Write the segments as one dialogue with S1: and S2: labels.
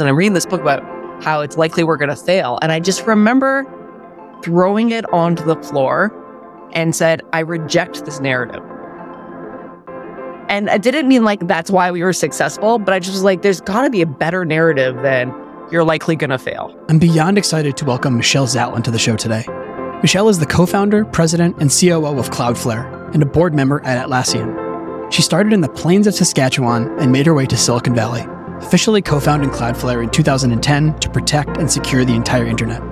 S1: And I'm reading this book about how it's likely we're going to fail. And I just remember throwing it onto the floor and said, I reject this narrative. And I didn't mean like that's why we were successful, but I just was like, there's got to be a better narrative than you're likely going to fail.
S2: I'm beyond excited to welcome Michelle Zatlyn to the show today. Michelle is the co founder, president, and COO of Cloudflare and a board member at Atlassian. She started in the plains of Saskatchewan and made her way to Silicon Valley, officially co founding Cloudflare in 2010 to protect and secure the entire internet.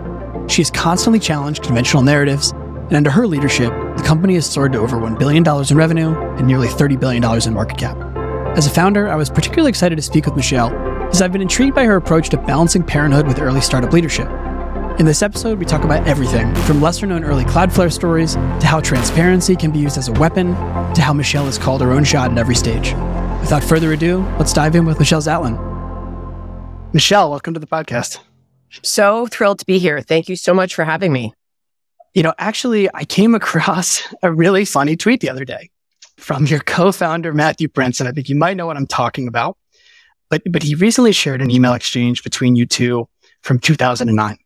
S2: She has constantly challenged conventional narratives, and under her leadership, the company has soared to over $1 billion in revenue and nearly $30 billion in market cap. As a founder, I was particularly excited to speak with Michelle as I've been intrigued by her approach to balancing parenthood with early startup leadership. In this episode, we talk about everything from lesser known early Cloudflare stories to how transparency can be used as a weapon to how Michelle has called her own shot at every stage. Without further ado, let's dive in with Michelle Zatlyn. Michelle, welcome to the podcast.
S1: So thrilled to be here. Thank you so much for having me.
S2: You know, actually, I came across a really funny tweet the other day from your co-founder Matthew Prince, I think you might know what I'm talking about. But but he recently shared an email exchange between you two from 2009,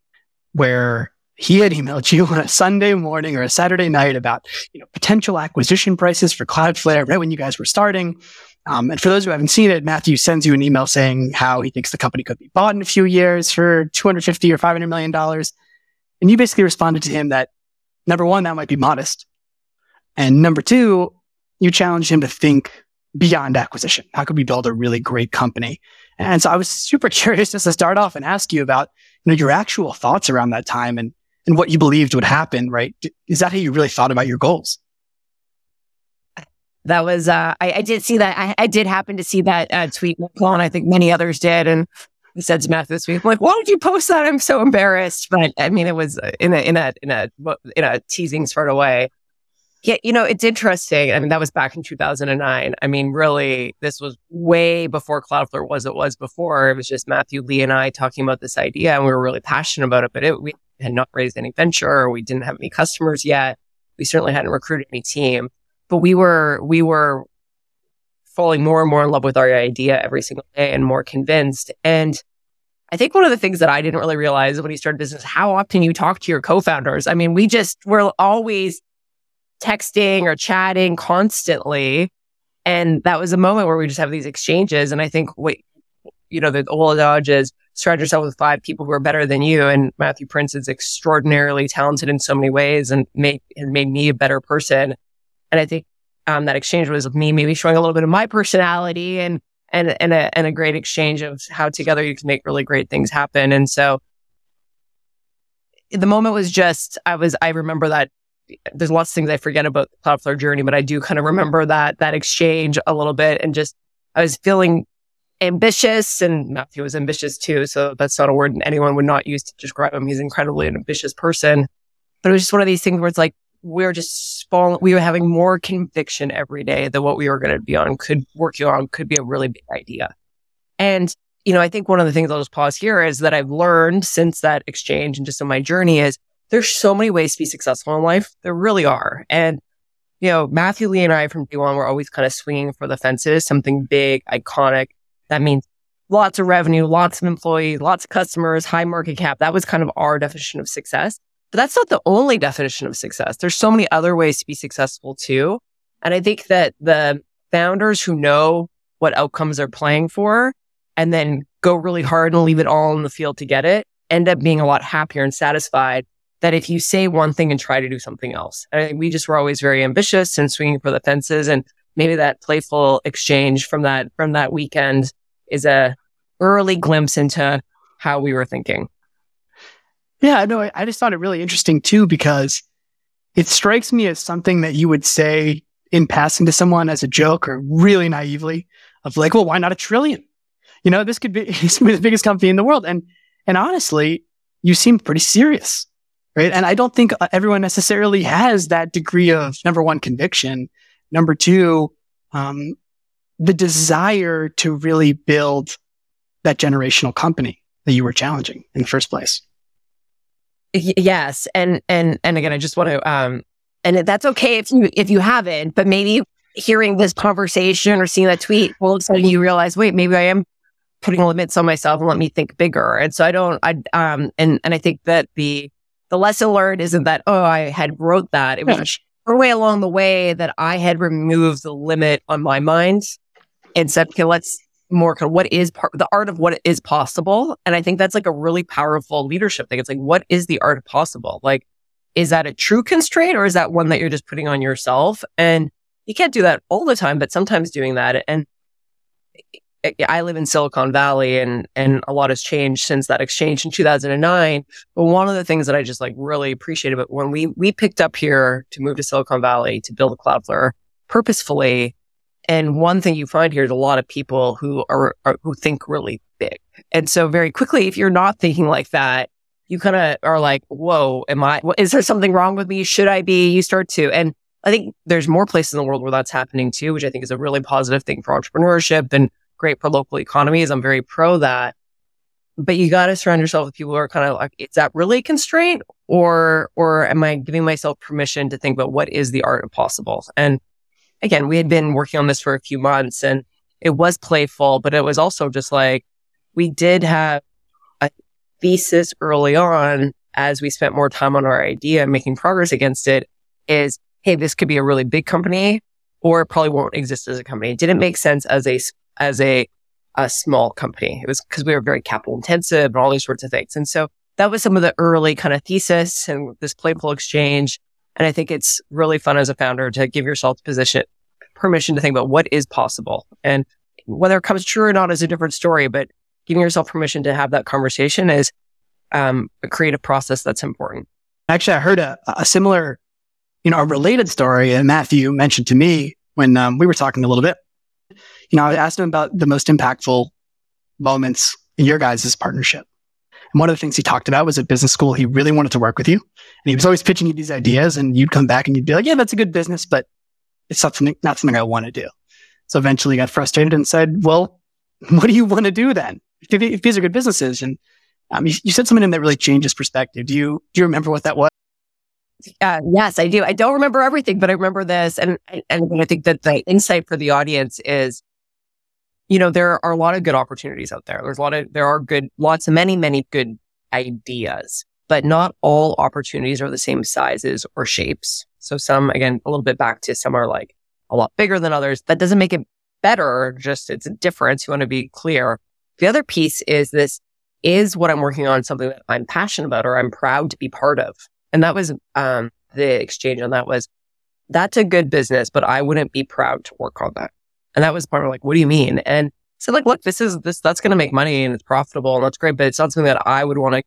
S2: where he had emailed you on a Sunday morning or a Saturday night about you know potential acquisition prices for Cloudflare right when you guys were starting. Um, and for those who haven't seen it, Matthew sends you an email saying how he thinks the company could be bought in a few years for 250 or 500 million dollars. And you basically responded to him that number one, that might be modest. And number two, you challenged him to think beyond acquisition. How could we build a really great company? And so I was super curious just to start off and ask you about, you know, your actual thoughts around that time and, and what you believed would happen, right? Is that how you really thought about your goals?
S1: That was uh, I, I, did see that. I, I, did happen to see that uh, tweet and I think many others did and I said to Matt this week I'm like why did you post that? I'm so embarrassed. But I mean it was in a in a in a in a teasing sort of way. Yeah you know it's interesting. I mean that was back in 2009 I mean really this was way before Cloudflare was it was before. It was just Matthew Lee and I talking about this idea and we were really passionate about it but it, we had not raised any venture. We didn't have any customers yet. We certainly hadn't recruited any team but we were we were falling more and more in love with our idea every single day and more convinced. And I think one of the things that I didn't really realize when you started business, how often you talk to your co-founders. I mean, we just we're always texting or chatting constantly. And that was a moment where we just have these exchanges. And I think wait, you know, the old adage is surround yourself with five people who are better than you. And Matthew Prince is extraordinarily talented in so many ways and made, has made me a better person. And I think um, that exchange was me maybe showing a little bit of my personality and and and a, and a great exchange of how together you can make really great things happen. And so the moment was just I was I remember that there's lots of things I forget about the Cloudflare journey, but I do kind of remember that that exchange a little bit and just I was feeling ambitious and Matthew was ambitious too. So that's not a word anyone would not use to describe him. He's incredibly an ambitious person. But it was just one of these things where it's like, we're just falling, we were having more conviction every day that what we were going to be on could work on could be a really big idea. And, you know, I think one of the things I'll just pause here is that I've learned since that exchange and just in my journey is there's so many ways to be successful in life. There really are. And, you know, Matthew Lee and I from day one were always kind of swinging for the fences, something big, iconic. That means lots of revenue, lots of employees, lots of customers, high market cap. That was kind of our definition of success. But that's not the only definition of success. There's so many other ways to be successful too. And I think that the founders who know what outcomes they're playing for and then go really hard and leave it all in the field to get it end up being a lot happier and satisfied that if you say one thing and try to do something else. I think we just were always very ambitious and swinging for the fences. And maybe that playful exchange from that, from that weekend is a early glimpse into how we were thinking.
S2: Yeah, no, I, I just thought it really interesting too because it strikes me as something that you would say in passing to someone as a joke or really naively of like, well, why not a trillion? You know, this could be, this could be the biggest company in the world. And, and honestly, you seem pretty serious, right? And I don't think uh, everyone necessarily has that degree of number one conviction. Number two, um, the desire to really build that generational company that you were challenging in the first place
S1: yes. And, and, and again, I just want to, um, and that's okay if you, if you haven't, but maybe hearing this conversation or seeing that tweet, all of a sudden you realize, wait, maybe I am putting limits on myself and let me think bigger. And so I don't, I, um, and, and I think that the, the lesson learned isn't that, oh, I had wrote that. It was a way along the way that I had removed the limit on my mind and said, okay, let's more kind of what is part, the art of what is possible. And I think that's like a really powerful leadership thing. It's like, what is the art of possible? Like, is that a true constraint or is that one that you're just putting on yourself? And you can't do that all the time, but sometimes doing that. And I live in Silicon Valley and, and a lot has changed since that exchange in 2009. But one of the things that I just like really appreciated about when we, we picked up here to move to Silicon Valley to build a Cloudflare purposefully. And one thing you find here is a lot of people who are, are who think really big. And so very quickly, if you're not thinking like that, you kind of are like, whoa, am I, is there something wrong with me? Should I be? You start to, and I think there's more places in the world where that's happening too, which I think is a really positive thing for entrepreneurship and great for local economies. I'm very pro that. But you got to surround yourself with people who are kind of like, is that really a constraint? Or, or am I giving myself permission to think about what is the art of possible? And again, we had been working on this for a few months and it was playful, but it was also just like, we did have a thesis early on as we spent more time on our idea and making progress against it is, Hey, this could be a really big company or it probably won't exist as a company. It didn't make sense as a as a, a small company. It was because we were very capital intensive and all these sorts of things. And so that was some of the early kind of thesis and this playful exchange. And I think it's really fun as a founder to give yourself position, permission to think about what is possible. And whether it comes true or not is a different story, but giving yourself permission to have that conversation is um, a creative process that's important.
S2: Actually, I heard a, a similar, you know, a related story and Matthew mentioned to me when um, we were talking a little bit you know, I asked him about the most impactful moments in your guys' partnership. And one of the things he talked about was at business school, he really wanted to work with you. And he was always pitching you these ideas and you'd come back and you'd be like, yeah, that's a good business, but it's not something, not something I want to do. So eventually he got frustrated and said, well, what do you want to do then? If, if these are good businesses and um, you, you, said something in that really changed his perspective. Do you, do you remember what that was?
S1: Uh, yes, I do. I don't remember everything, but I remember this. And, and I think that the insight for the audience is you know, there are a lot of good opportunities out there. There's a lot of, there are good, lots of many, many good ideas, but not all opportunities are the same sizes or shapes. So some, again, a little bit back to some are like a lot bigger than others. That doesn't make it better. Just it's a difference. You want to be clear. The other piece is this is what I'm working on something that I'm passionate about or I'm proud to be part of. And that was, um, the exchange on that was that's a good business, but I wouldn't be proud to work on that. And that was part of like, what do you mean? And so like, look, this is this, that's going to make money and it's profitable and that's great, but it's not something that I would want to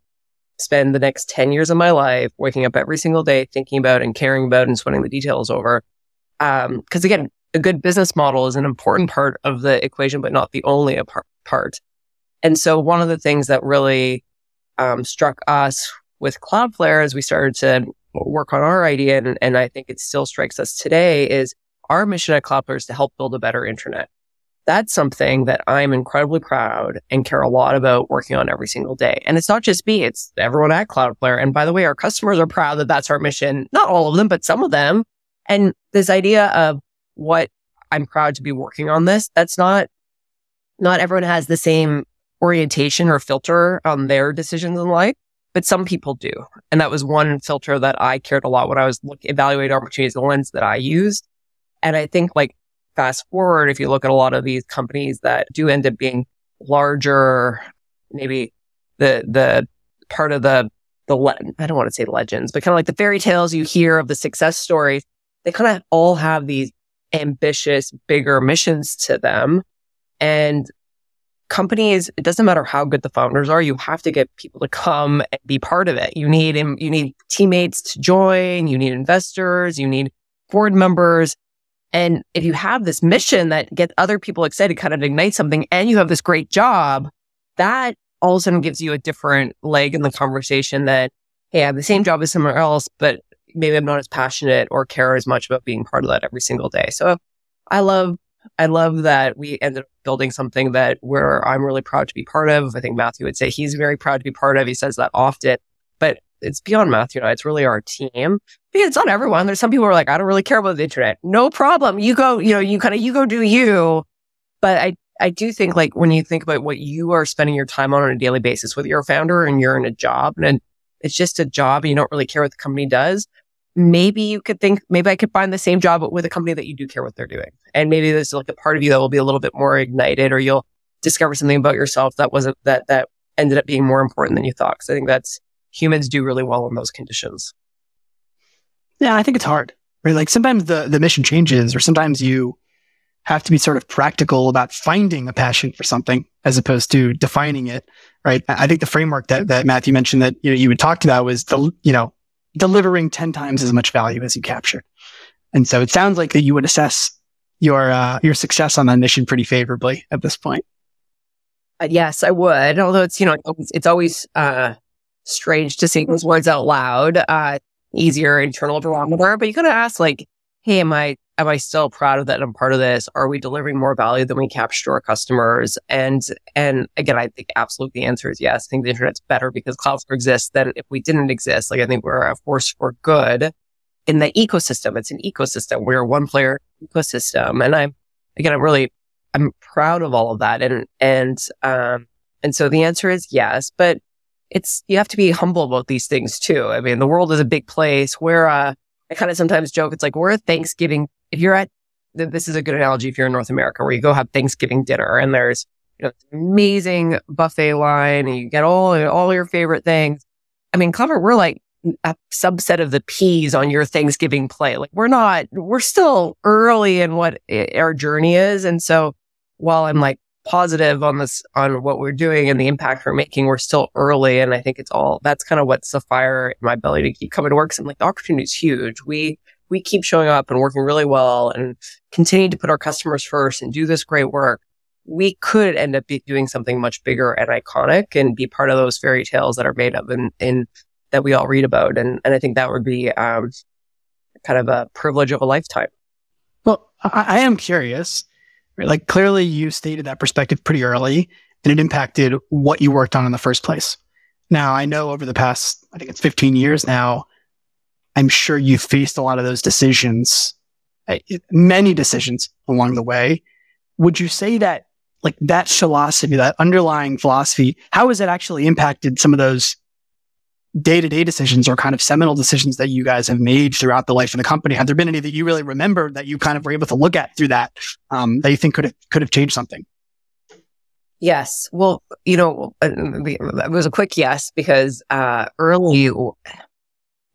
S1: spend the next 10 years of my life waking up every single day thinking about and caring about and sweating the details over. Um, cause again, a good business model is an important part of the equation, but not the only part. And so one of the things that really, um, struck us with Cloudflare as we started to work on our idea, and, and I think it still strikes us today is our mission at Cloudflare is to help build a better internet. That's something that I'm incredibly proud and care a lot about working on every single day. And it's not just me, it's everyone at Cloudflare. And by the way, our customers are proud that that's our mission. Not all of them, but some of them. And this idea of what I'm proud to be working on this, that's not, not everyone has the same orientation or filter on their decisions in life, but some people do. And that was one filter that I cared a lot when I was looking, evaluating opportunities, the lens that I used. And I think like fast forward, if you look at a lot of these companies that do end up being larger, maybe the, the part of the, the, le- I don't want to say legends, but kind of like the fairy tales you hear of the success stories, they kind of all have these ambitious, bigger missions to them. And companies, it doesn't matter how good the founders are, you have to get people to come and be part of it. You need, you need teammates to join, you need investors, you need board members. And if you have this mission that gets other people excited, kind of ignite something, and you have this great job, that all of a sudden gives you a different leg in the conversation that, hey, I have the same job as somewhere else, but maybe I'm not as passionate or care as much about being part of that every single day. So I love, I love that we ended up building something that where I'm really proud to be part of. I think Matthew would say he's very proud to be part of. He says that often, it's beyond Matthew and I. It's really our team because it's not everyone. There's some people who are like, I don't really care about the internet. No problem. You go, you know, you kind of, you go do you. But I, I do think like when you think about what you are spending your time on on a daily basis, whether you're a founder and you're in a job and it's just a job and you don't really care what the company does, maybe you could think, maybe I could find the same job with a company that you do care what they're doing. And maybe there's like a part of you that will be a little bit more ignited or you'll discover something about yourself that wasn't, that, that ended up being more important than you thought. Cause I think that's humans do really well in those conditions.
S2: Yeah, I think it's hard. Right? Like sometimes the, the mission changes or sometimes you have to be sort of practical about finding a passion for something as opposed to defining it. Right. I think the framework that, that Matthew mentioned that you know, you had talked about was the, you know, delivering 10 times as much value as you captured. And so it sounds like that you would assess your, uh, your success on that mission pretty favorably at this point.
S1: Uh, yes, I would. Although it's, you know, it's always, uh, strange to say those words out loud. Uh, easier internal barometer, but you gotta ask like, Hey, am I, am I still proud of that I'm part of this? Are we delivering more value than we capture to our customers? And, and again, I think absolutely the answer is yes. I think the internet's better because Cloudflare exists than if we didn't exist. Like I think we're a force for good in the ecosystem. It's an ecosystem. We're a one player ecosystem. And I'm, again, I'm really, I'm proud of all of that. And, and, um, and so the answer is yes, but it's, you have to be humble about these things too. I mean, the world is a big place where, uh, I kind of sometimes joke, it's like we're at Thanksgiving. If you're at, this is a good analogy if you're in North America where you go have Thanksgiving dinner and there's, you know, amazing buffet line and you get all, all your favorite things. I mean, Clever, we're like a subset of the peas on your Thanksgiving plate. Like we're not, we're still early in what our journey is. And so while I'm like positive on this, on what we're doing and the impact we're making, we're still early. And I think it's all, that's kind of what's the fire in my belly to keep coming to work. I'm like, the opportunity is huge. We, we keep showing up and working really well and continue to put our customers first and do this great work. We could end up doing something much bigger and iconic and be part of those fairy tales that are made up in, in that we all read about. And, and I think that would be, um, kind of a privilege of a lifetime.
S2: Well, I, I am curious Right? Like clearly you stated that perspective pretty early and it impacted what you worked on in the first place. Now I know over the past, I think it's 15 years now, I'm sure you faced a lot of those decisions, eh, many decisions along the way. Would you say that like that philosophy, that underlying philosophy, how has it actually impacted some of those day to day decisions or kind of seminal decisions that you guys have made throughout the life of the company? Have there been any that you really remember that you kind of were able to look at through that um, that you think could have could have changed something?
S1: Yes. Well, you know, uh, it was a quick yes because uh, early, you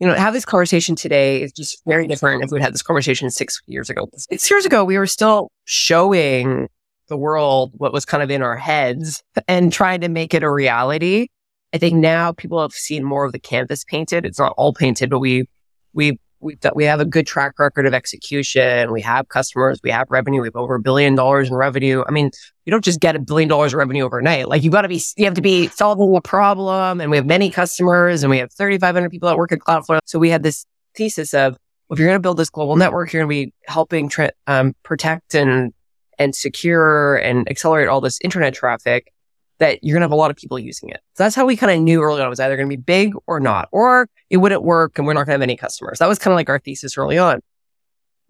S1: know, have this conversation today is just very different if we'd had this conversation six years ago. Six years ago, we were still showing the world what was kind of in our heads and trying to make it a reality. I think now people have seen more of the canvas painted. It's not all painted, but we, we, we we have a good track record of execution. We have customers. We have revenue. We have over a billion dollars in revenue. I mean, you don't just get a billion dollars of revenue overnight. Like you got to be, you have to be solving a problem. And we have many customers and we have 3,500 people that work at Cloudflare. So we had this thesis of, if you're going to build this global network, you're going to be helping tra- um, protect and, and secure and accelerate all this internet traffic that you're going to have a lot of people using it. So that's how we kind of knew early on it was either going to be big or not, or it wouldn't work and we're not going to have any customers. That was kind of like our thesis early on.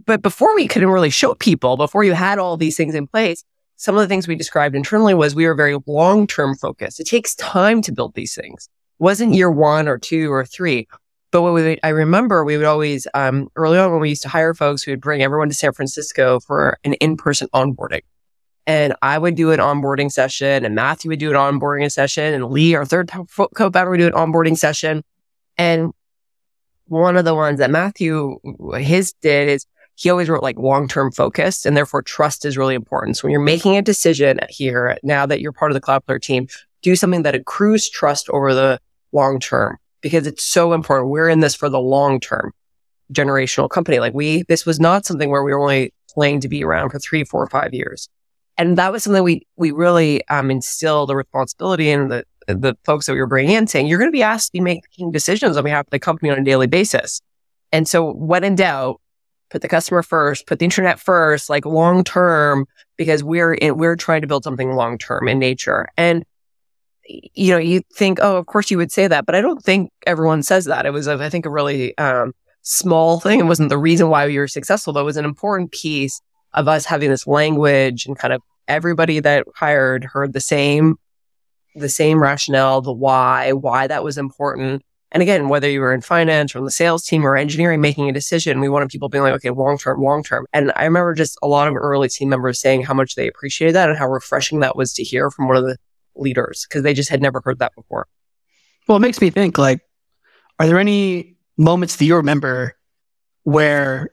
S1: But before we couldn't really show people, before you had all these things in place, some of the things we described internally was we were very long-term focused. It takes time to build these things. It wasn't year one or two or three. But what we, I remember we would always, um, early on when we used to hire folks, we would bring everyone to San Francisco for an in-person onboarding and I would do an onboarding session and Matthew would do an onboarding session and Lee, our third co-founder would do an onboarding session. And one of the ones that Matthew, his did is he always wrote like long-term focus, and therefore trust is really important. So when you're making a decision here, now that you're part of the Cloudflare team, do something that accrues trust over the long term because it's so important. We're in this for the long term generational company. Like we, this was not something where we were only playing to be around for three, four, five years. And that was something we, we really, um, instilled the responsibility in the, the folks that we were bringing in saying, you're going to be asked to be making decisions on behalf of the company on a daily basis. And so when in doubt, put the customer first, put the internet first, like long term, because we're in, we're trying to build something long term in nature. And, you know, you think, oh, of course you would say that, but I don't think everyone says that. It was, I think, a really, um, small thing. It wasn't the reason why we were successful, though. It was an important piece of us having this language and kind of everybody that hired heard the same, the same rationale, the why, why that was important. And again, whether you were in finance or on the sales team or engineering making a decision, we wanted people being like, okay, long term, long term. And I remember just a lot of early team members saying how much they appreciated that and how refreshing that was to hear from one of the leaders because they just had never heard that before.
S2: Well, it makes me think like, are there any moments that you remember where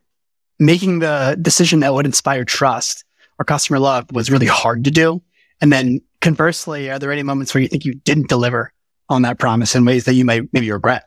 S2: making the decision that would inspire trust or customer love was really hard to do? And then conversely, are there any moments where you think you didn't deliver on that promise in ways that you might maybe regret?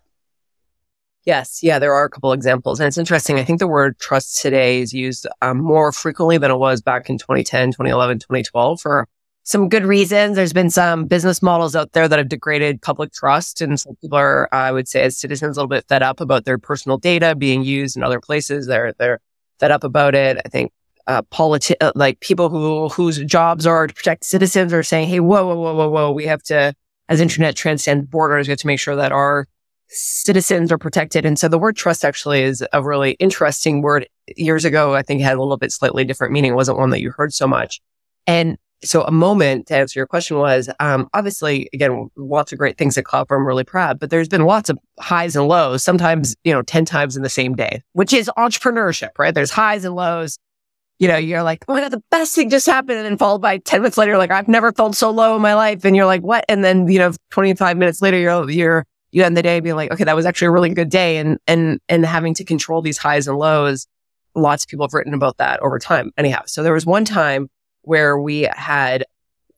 S1: Yes, yeah, there are a couple examples. And it's interesting. I think the word trust today is used um, more frequently than it was back in 2010, 2011, 2012 for some good reasons. There's been some business models out there that have degraded public trust. And some people are, I would say, as citizens, a little bit fed up about their personal data being used in other places. They're, they're fed up about it. I think uh, politi- uh, like people who whose jobs are to protect citizens are saying, "Hey, whoa, whoa, whoa, whoa, whoa! We have to as internet transcends borders, we have to make sure that our citizens are protected. And so the word trust actually is a really interesting word. Years ago, I think had a little bit slightly different meaning. It wasn't one that you heard so much. And so a moment to answer your question was, um, obviously, again, lots of great things at Cloudflare. I'm really proud, but there's been lots of highs and lows, sometimes, you know, 10 times in the same day, which is entrepreneurship, right? There's highs and lows you know, you're like, oh my God, the best thing just happened. And then followed by 10 minutes later, like, I've never felt so low in my life. And you're like, what? And then, you know, 25 minutes later, you're, you're, you end the day being like, okay, that was actually a really good day. And, and, and having to control these highs and lows. Lots of people have written about that over time. Anyhow, so there was one time where we had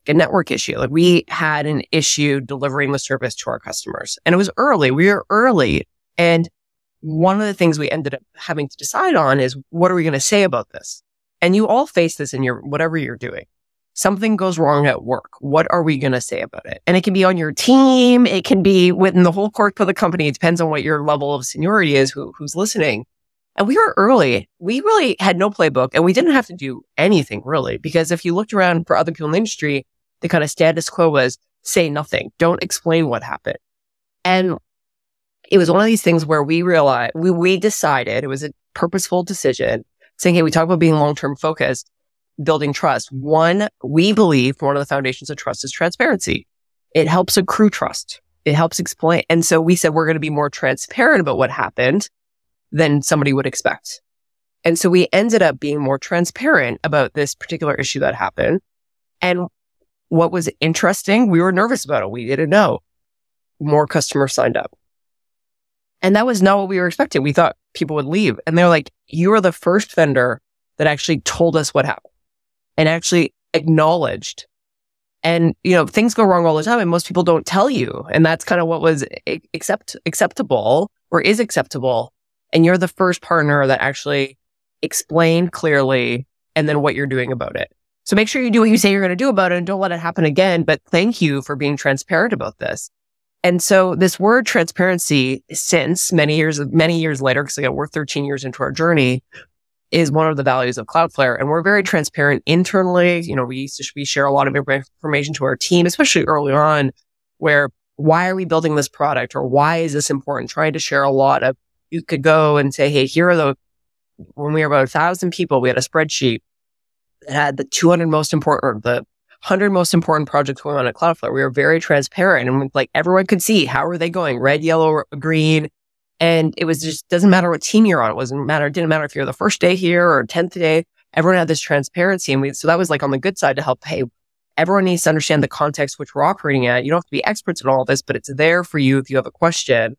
S1: a network issue. Like we had an issue delivering the service to our customers and it was early. We were early. And one of the things we ended up having to decide on is what are we going to say about this? And you all face this in your, whatever you're doing. Something goes wrong at work. What are we going to say about it? And it can be on your team. It can be within the whole corp of the company. It depends on what your level of seniority is, who, who's listening. And we were early. We really had no playbook and we didn't have to do anything really, because if you looked around for other people in the industry, the kind of status quo was say nothing. Don't explain what happened. And it was one of these things where we realized we, we decided it was a purposeful decision saying, Hey, we talk about being long-term focused, building trust. One, we believe one of the foundations of trust is transparency. It helps accrue trust. It helps explain. And so we said we're going to be more transparent about what happened than somebody would expect. And so we ended up being more transparent about this particular issue that happened. And what was interesting, we were nervous about it. We didn't know. More customers signed up. And that was not what we were expecting. We thought people would leave. And they're like, you are the first vendor that actually told us what happened and actually acknowledged. And, you know, things go wrong all the time and most people don't tell you. And that's kind of what was accept, acceptable or is acceptable. And you're the first partner that actually explained clearly and then what you're doing about it. So make sure you do what you say you're going to do about it and don't let it happen again. But thank you for being transparent about this. And so this word transparency since many years, many years later, because we're 13 years into our journey, is one of the values of Cloudflare. And we're very transparent internally. You know, we used to, we share a lot of information to our team, especially early on, where why are we building this product or why is this important? Trying to share a lot of, you could go and say, Hey, here are the, when we were about a thousand people, we had a spreadsheet that had the 200 most important, the 100 most important projects going on at Cloudflare. We were very transparent and like everyone could see how are they going? Red, yellow, green. And it was just doesn't matter what team you're on. It wasn't matter. It didn't matter if you're the first day here or 10th day. Everyone had this transparency. And we, so that was like on the good side to help. Hey, everyone needs to understand the context which we're operating at. You don't have to be experts in all this, but it's there for you if you have a question.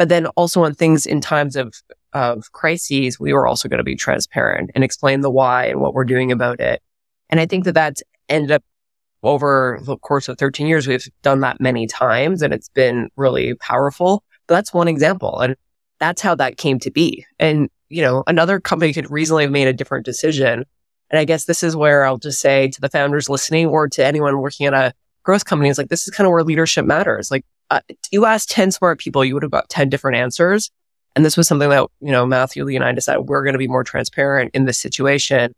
S1: But then also on things in times of, of crises, we were also going to be transparent and explain the why and what we're doing about it. And I think that that's ended up over the course of 13 years, we've done that many times and it's been really powerful. But that's one example. And that's how that came to be. And, you know, another company could reasonably have made a different decision. And I guess this is where I'll just say to the founders listening or to anyone working at a growth company is like, this is kind of where leadership matters. Like, uh, you ask 10 smart people, you would have got 10 different answers. And this was something that, you know, Matthew, Lee, and I decided we're going to be more transparent in this situation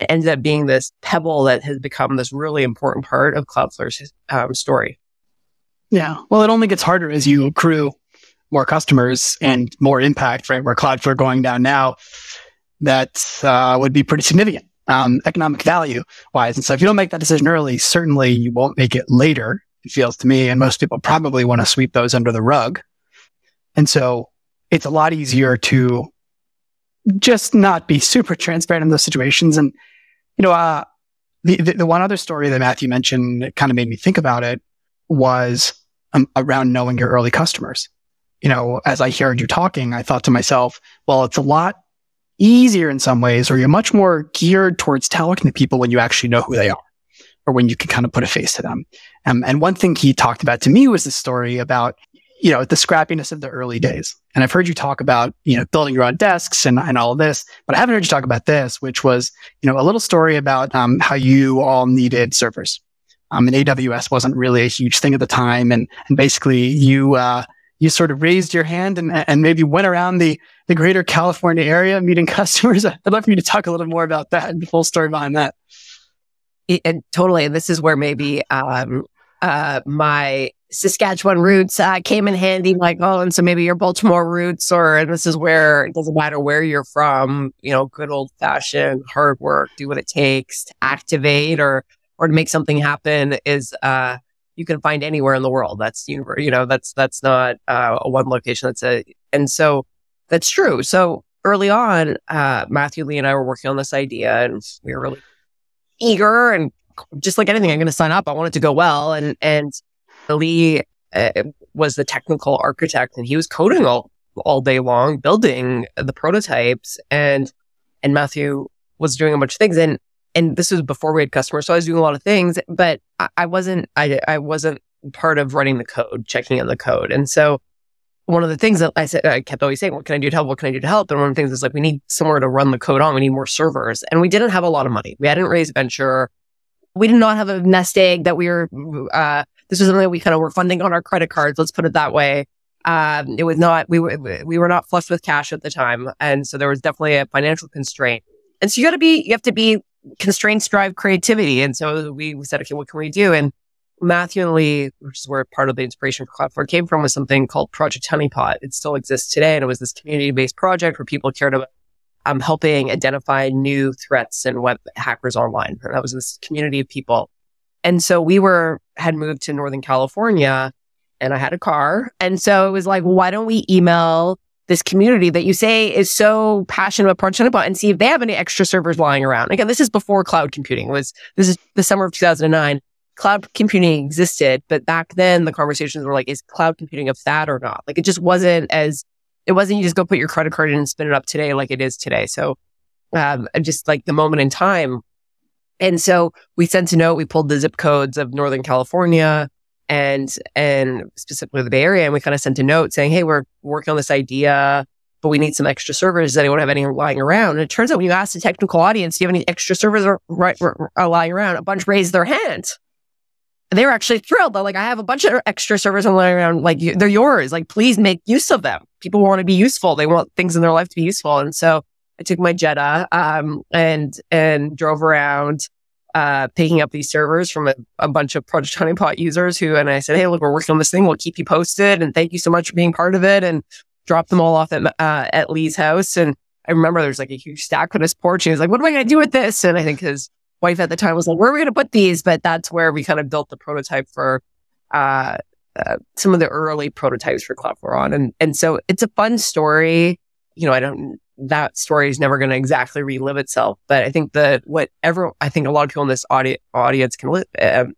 S1: it ended up being this pebble that has become this really important part of Cloudflare's um, story.
S2: Yeah. Well, it only gets harder as you accrue more customers and more impact, right? Where Cloudflare going down now, that uh, would be pretty significant um, economic value wise. And so if you don't make that decision early, certainly you won't make it later. It feels to me, and most people probably want to sweep those under the rug. And so it's a lot easier to just not be super transparent in those situations. And you know, uh, the, the, the one other story that Matthew mentioned that kind of made me think about it was um, around knowing your early customers. You know, as I heard you talking, I thought to myself, well, it's a lot easier in some ways, or you're much more geared towards talking to people when you actually know who they are, or when you can kind of put a face to them. Um, and one thing he talked about to me was the story about, you know, the scrappiness of the early days. And I've heard you talk about, you know, building your own desks and, and all of this, but I haven't heard you talk about this, which was, you know, a little story about um, how you all needed servers. Um, and AWS wasn't really a huge thing at the time. And, and basically you, uh, you sort of raised your hand and, and maybe went around the, the greater California area meeting customers. I'd love for you to talk a little more about that and the full story behind that.
S1: And totally. And this is where maybe, um, uh, my Saskatchewan roots uh, came in handy. Like, oh, and so maybe your Baltimore roots, or and this is where it doesn't matter where you're from. You know, good old fashioned hard work, do what it takes to activate or or to make something happen is uh, you can find anywhere in the world. That's universe. You know, that's that's not uh, a one location. That's a and so that's true. So early on, uh, Matthew Lee and I were working on this idea, and we were really eager and just like anything, I'm going to sign up. I want it to go well, and and Lee uh, was the technical architect, and he was coding all all day long, building the prototypes, and and Matthew was doing a bunch of things, and and this was before we had customers, so I was doing a lot of things, but I, I wasn't I I wasn't part of running the code, checking in the code, and so one of the things that I said I kept always saying, "What can I do to help? What can I do to help?" And one of the things is like we need somewhere to run the code on. We need more servers, and we didn't have a lot of money. We hadn't raised venture. We did not have a nest egg that we were. Uh, this was something that we kind of were funding on our credit cards. Let's put it that way. Um, it was not. We were we were not flush with cash at the time, and so there was definitely a financial constraint. And so you got to be. You have to be constraints drive creativity. And so we said, okay, what can we do? And Matthew and Lee, which is where part of the inspiration for Cloudflare came from, was something called Project Honeypot. It still exists today. And it was this community based project where people cared about um, helping identify new threats and web hackers online. And that was this community of people. And so we were, had moved to Northern California and I had a car. And so it was like, why don't we email this community that you say is so passionate about Project Honeypot and see if they have any extra servers lying around. Again, this is before cloud computing. Was this is the summer of 2009. Cloud computing existed, but back then the conversations were like, is cloud computing a fad or not? Like it just wasn't as it wasn't you just go put your credit card in and spin it up today like it is today. So um, just like the moment in time. And so we sent a note, we pulled the zip codes of Northern California, and and specifically the Bay Area, and we kind of sent a note saying, "Hey, we're working on this idea, but we need some extra servers. Does anyone have any lying around?" And it turns out when you ask the technical audience, "Do you have any extra servers lying around?" A bunch raised their hand. They were actually thrilled. They're like, "I have a bunch of extra servers lying around. Like they're yours. Like please make use of them. People want to be useful. They want things in their life to be useful." And so I took my Jetta um, and and drove around uh, picking up these servers from a, a, bunch of Project Honeypot users who, and I said, Hey, look, we're working on this thing. We'll keep you posted. And thank you so much for being part of it. And drop them all off at, uh, at Lee's house. And I remember there's like a huge stack on his porch. He was like, what am I going to do with this? And I think his wife at the time was like, where are we going to put these? But that's where we kind of built the prototype for, uh, uh, some of the early prototypes for Cloudflare on. And, and so it's a fun story. You know, I don't that story is never going to exactly relive itself. But I think that whatever I think a lot of people in this audi- audience can li- um,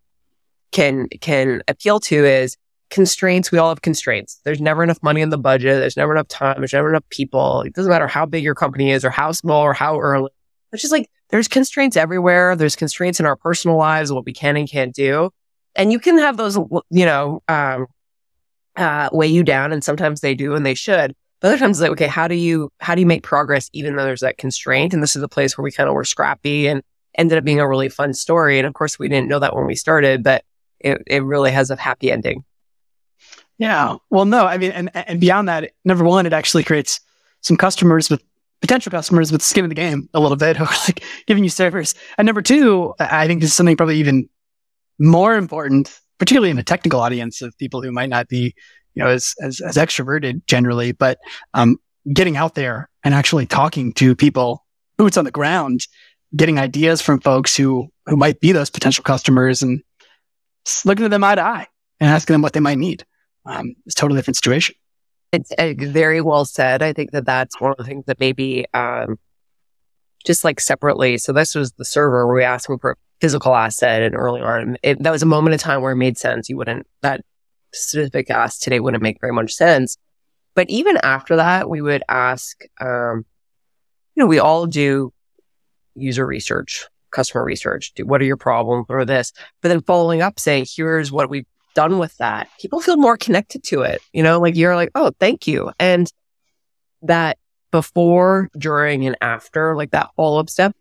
S1: can can appeal to is constraints. We all have constraints. There's never enough money in the budget. There's never enough time. There's never enough people. It doesn't matter how big your company is or how small or how early. It's just like there's constraints everywhere. There's constraints in our personal lives, what we can and can't do. And you can have those, you know, um, uh, weigh you down. And sometimes they do and they should. But other times, it's like, okay, how do you how do you make progress even though there's that constraint? And this is a place where we kind of were scrappy and ended up being a really fun story. And of course, we didn't know that when we started, but it, it really has a happy ending.
S2: Yeah. Well, no, I mean, and, and beyond that, number one, it actually creates some customers with potential customers with skin in the game a little bit who are like giving you servers. And number two, I think this is something probably even more important, particularly in a technical audience of people who might not be you know, as, as, as extroverted generally, but, um, getting out there and actually talking to people, boots on the ground, getting ideas from folks who who might be those potential customers and looking at them eye to eye and asking them what they might need. Um, it's a totally different situation.
S1: It's uh, very well said. I think that that's one of the things that maybe um, just like separately. So this was the server where we asked them for a physical asset, and early on, it, that was a moment of time where it made sense. You wouldn't that specific ask today wouldn't make very much sense. But even after that, we would ask. Um, you know, we all do user research, customer research. Do, what are your problems or this? But then following up, say, here's what we've done with that. People feel more connected to it. You know, like you're like, oh, thank you. And that before, during, and after, like that follow up step,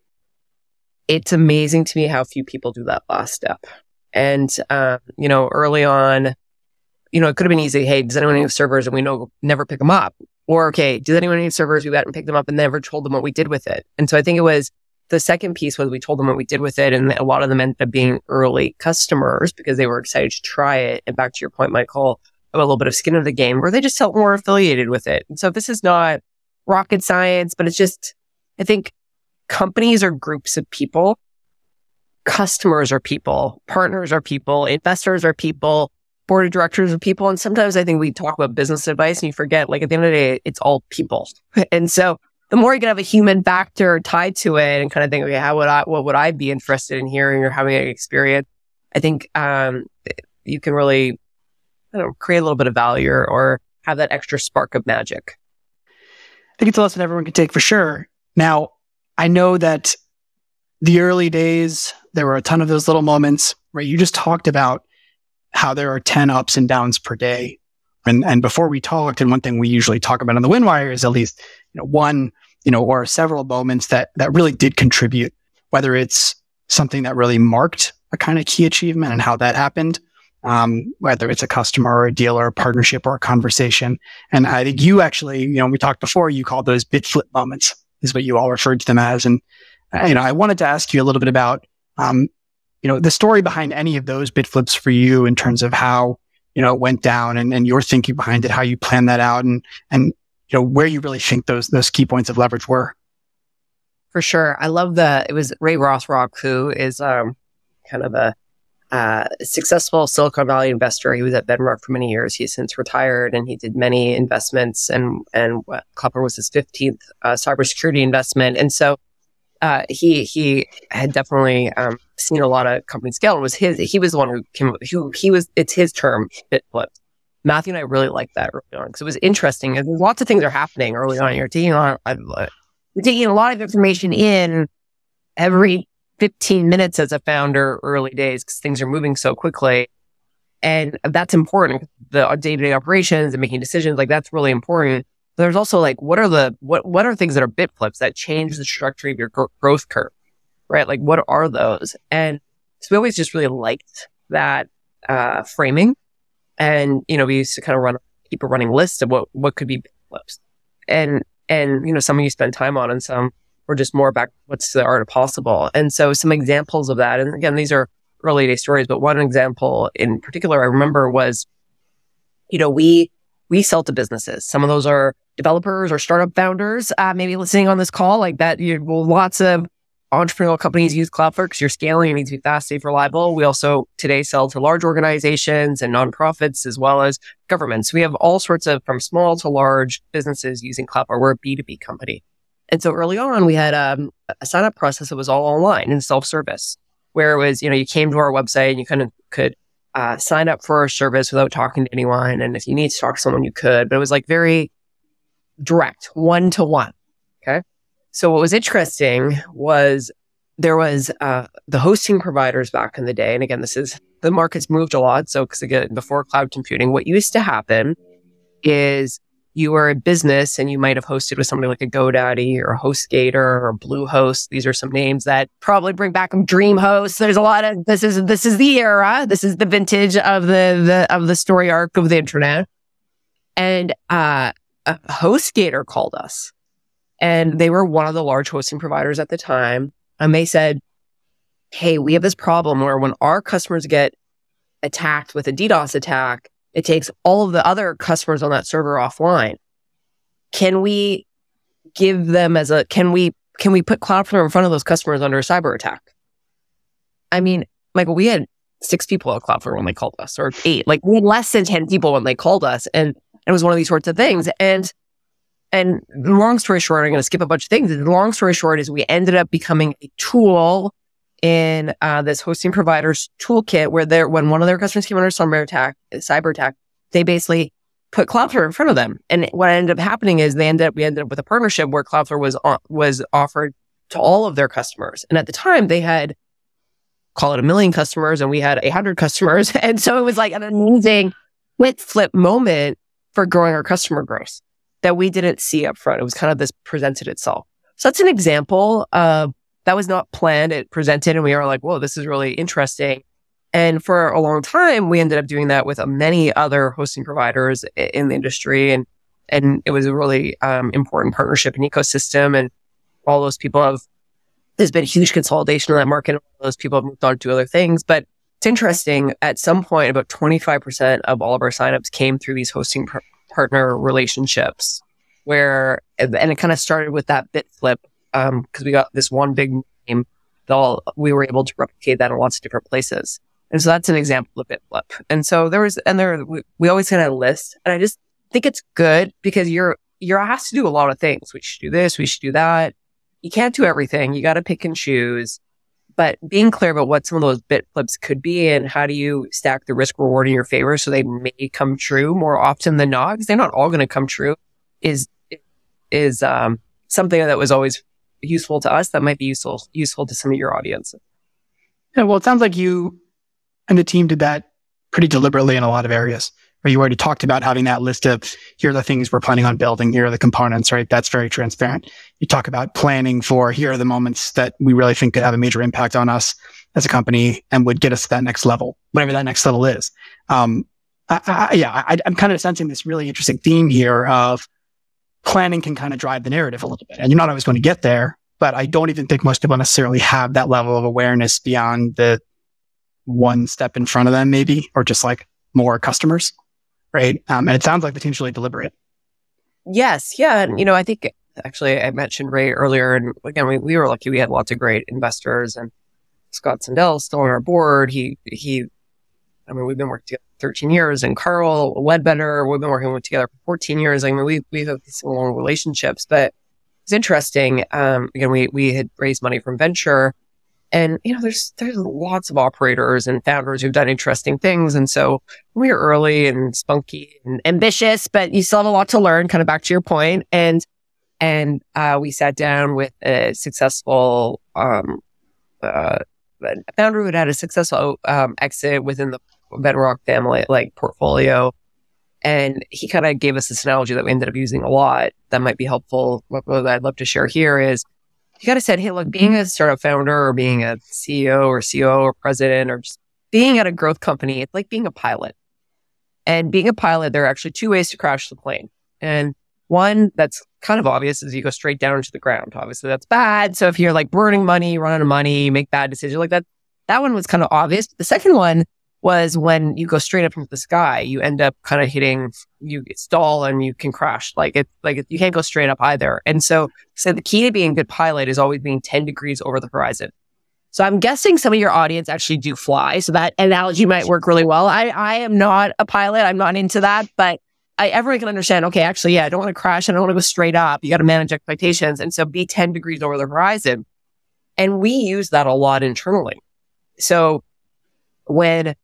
S1: it's amazing to me how few people do that last step. And, uh, you know, early on, you know, it could have been easy. Hey, does anyone have servers? And we know never pick them up. Or, okay, does anyone need servers? We went and picked them up and never told them what we did with it. And so I think it was the second piece was we told them what we did with it. And a lot of them ended up being early customers because they were excited to try it. And back to your point, Michael, a little bit of skin of the game where they just felt more affiliated with it. And so this is not rocket science, but it's just, I think companies are groups of people. Customers are people, partners are people, investors are people, board of directors are people. And sometimes I think we talk about business advice and you forget, like at the end of the day, it's all people. And so the more you can have a human factor tied to it and kind of think, okay, how would I, what would I be interested in hearing or having an experience? I think, um, you can really, I don't know, create a little bit of value or, have that extra spark of magic.
S2: I think it's a lesson everyone can take for sure. Now, I know that the early days, there were a ton of those little moments where you just talked about how there are 10 ups and downs per day. And, and before we talked, and one thing we usually talk about on the Windwire is at least, you know, one, you know, or several moments that, that really did contribute, whether it's something that really marked a kind of key achievement and how that happened, um, whether it's a customer or a dealer, a partnership or a conversation. And I think you actually, you know, we talked before, you called those bit flip moments is what you all referred to them as. And, uh, you know, I wanted to ask you a little bit about, um, you know, the story behind any of those bit flips for you in terms of how, you know, it went down and, and your thinking behind it, how you planned that out and, and, you know, where you really think those, those key points of leverage were.
S1: For sure. I love the, it was Ray Rothrock, who is, um, kind of a, uh, successful Silicon Valley investor. He was at Venrock for many years. He's since retired and he did many investments and, and Cloudflare was his 15th, uh, cybersecurity investment. And so, uh, he he had definitely um, seen a lot of companies scale. It was his. He was the one who came. Who he was. It's his term. Bit flips. Matthew and I really liked that early on because it was interesting. And lots of things are happening early on. You're taking on. You're taking a lot of information in every 15 minutes as a founder early days because things are moving so quickly. And that's important. The day to day operations and making decisions, like that's really important But there's also like, what are the, what, what are things that are bit flips that change the structure of your gro- growth curve, right? Like, what are those? And so we always just really liked that, uh, framing. And, you know, we used to kind of run, keep a running list of what, what could be flips. And, and, you know, some of you spend time on and some were just more about what's the art of possible. And so some examples of that, and again, these are early day stories, but one example in particular I remember was, you know, we, we sell to businesses. Some of those are developers or startup founders, uh, maybe listening on this call, like that. You well, lots of entrepreneurial companies use because you're scaling. It needs to be fast, safe, reliable. We also today sell to large organizations and nonprofits as well as governments. We have all sorts of from small to large businesses using Cloudflare. We're a B2B company. And so early on, we had um, a sign up process that was all online and self service, where it was, you know, you came to our website and you kind of could uh, sign up for our service without talking to anyone. And if you need to talk to someone, you could, but it was like very direct, one to one. Okay. So what was interesting was there was uh, the hosting providers back in the day. And again, this is the market's moved a lot. So, because again, before cloud computing, what used to happen is you were a business and you might have hosted with somebody like a GoDaddy or a HostGator or Bluehost. These are some names that probably bring back DreamHost. There's a lot of this is this is the era. This is the vintage of the, the of the story arc of the internet. And uh, a HostGator called us, and they were one of the large hosting providers at the time, and they said, "Hey, we have this problem where when our customers get attacked with a DDoS attack." It takes all of the other customers on that server offline. Can we give them as a, can we, can we put Cloudflare in front of those customers under a cyber attack? I mean, like we had six people at Cloudflare when they called us, or eight. Like less than ten people when they called us, and it was one of these sorts of things. And and long story short, I'm going to skip a bunch of things. Long story short is we ended up becoming a tool in uh, this hosting provider's toolkit where they when one of their customers came under cyber attack, cyber attack, they basically put Cloudflare in front of them. And what ended up happening is they ended up we ended up with a partnership where Cloudflare was was offered to all of their customers. And at the time, they had call it a million customers, and we had a hundred customers, and so it was like an amazing flip flip moment for growing our customer growth that we didn't see up front. It was kind of this presented itself. So that's an example of that was not planned. It presented and we were like, whoa, this is really interesting. And for a long time, we ended up doing that with many other hosting providers in the industry. And, and it was a really um, important partnership and ecosystem. And all those people have, there's been huge consolidation in that market. All those people have moved on to other things. But it's interesting. At some point, about 25% of all of our signups came through these hosting pr- partner relationships where, and it kind of started with that bit flip because um, we got this one big name that all we were able to replicate that in lots of different places. And so that's an example of bit flip. And so there was, and there, we, we always kind of list, and I just think it's good because you're, you're asked to do a lot of things. We should do this. We should do that. You can't do everything. You got to pick and choose. But being clear about what some of those bit flips could be and how do you stack the risk reward in your favor so they may come true more often than not, because they're not all going to come true, is is um, something that was always useful to us that might be useful useful to some of your audience.
S2: Yeah, well, it sounds like you and the team did that pretty deliberately in a lot of areas. Where you already talked about having that list of here are the things we're planning on building, here are the components, right? That's very transparent. You talk about planning for here are the moments that we really think could have a major impact on us as a company and would get us to that next level, whatever that next level is. Um, I, I, yeah, I, I'm kind of sensing this really interesting theme here of planning can kind of drive the narrative a little bit. And you're not always going to get there, but I don't even think most people necessarily have that level of awareness beyond the one step in front of them, maybe, or just like more customers. Right. Um, and it sounds like potentially deliberate.
S1: Yes. Yeah. And, you know, I think actually I mentioned Ray earlier. And again, we, we were lucky. We had lots of great investors and Scott Sandell still on our board. He, he, I mean, we've been working together 13 years and Carl Ledbetter, we've been working with together for 14 years. I mean, we, we've had these long relationships, but it's interesting. Um, again, we, we had raised money from venture and, you know, there's, there's lots of operators and founders who've done interesting things. And so we are early and spunky and ambitious, but you still have a lot to learn, kind of back to your point. And, and, uh, we sat down with a successful, um, uh, founder who had had a successful, um, exit within the Venrock family like portfolio. And he kind of gave us this analogy that we ended up using a lot that might be helpful. What, what I'd love to share here is he got to said, Hey, look, being mm-hmm. a startup founder or being a CEO or COO or president or just being at a growth company, it's like being a pilot. And being a pilot, there are actually two ways to crash the plane. And one that's kind of obvious is you go straight down into the ground. Obviously, that's bad. So if you're like burning money, run out of money, make bad decisions like that, that one was kind of obvious. The second one was when you go straight up into the sky, you end up kind of hitting, you stall and you can crash. Like it, like you can't go straight up either. And so, so the key to being a good pilot is always being 10 degrees over the horizon. So I'm guessing some of your audience actually do fly. So that analogy might work really well. I, I am not a pilot. I'm not into that, but I, everyone can understand, okay, actually, yeah, I don't want to crash. And I don't want to go straight up. You got to manage expectations. And so be 10 degrees over the horizon. And we use that a lot internally. So when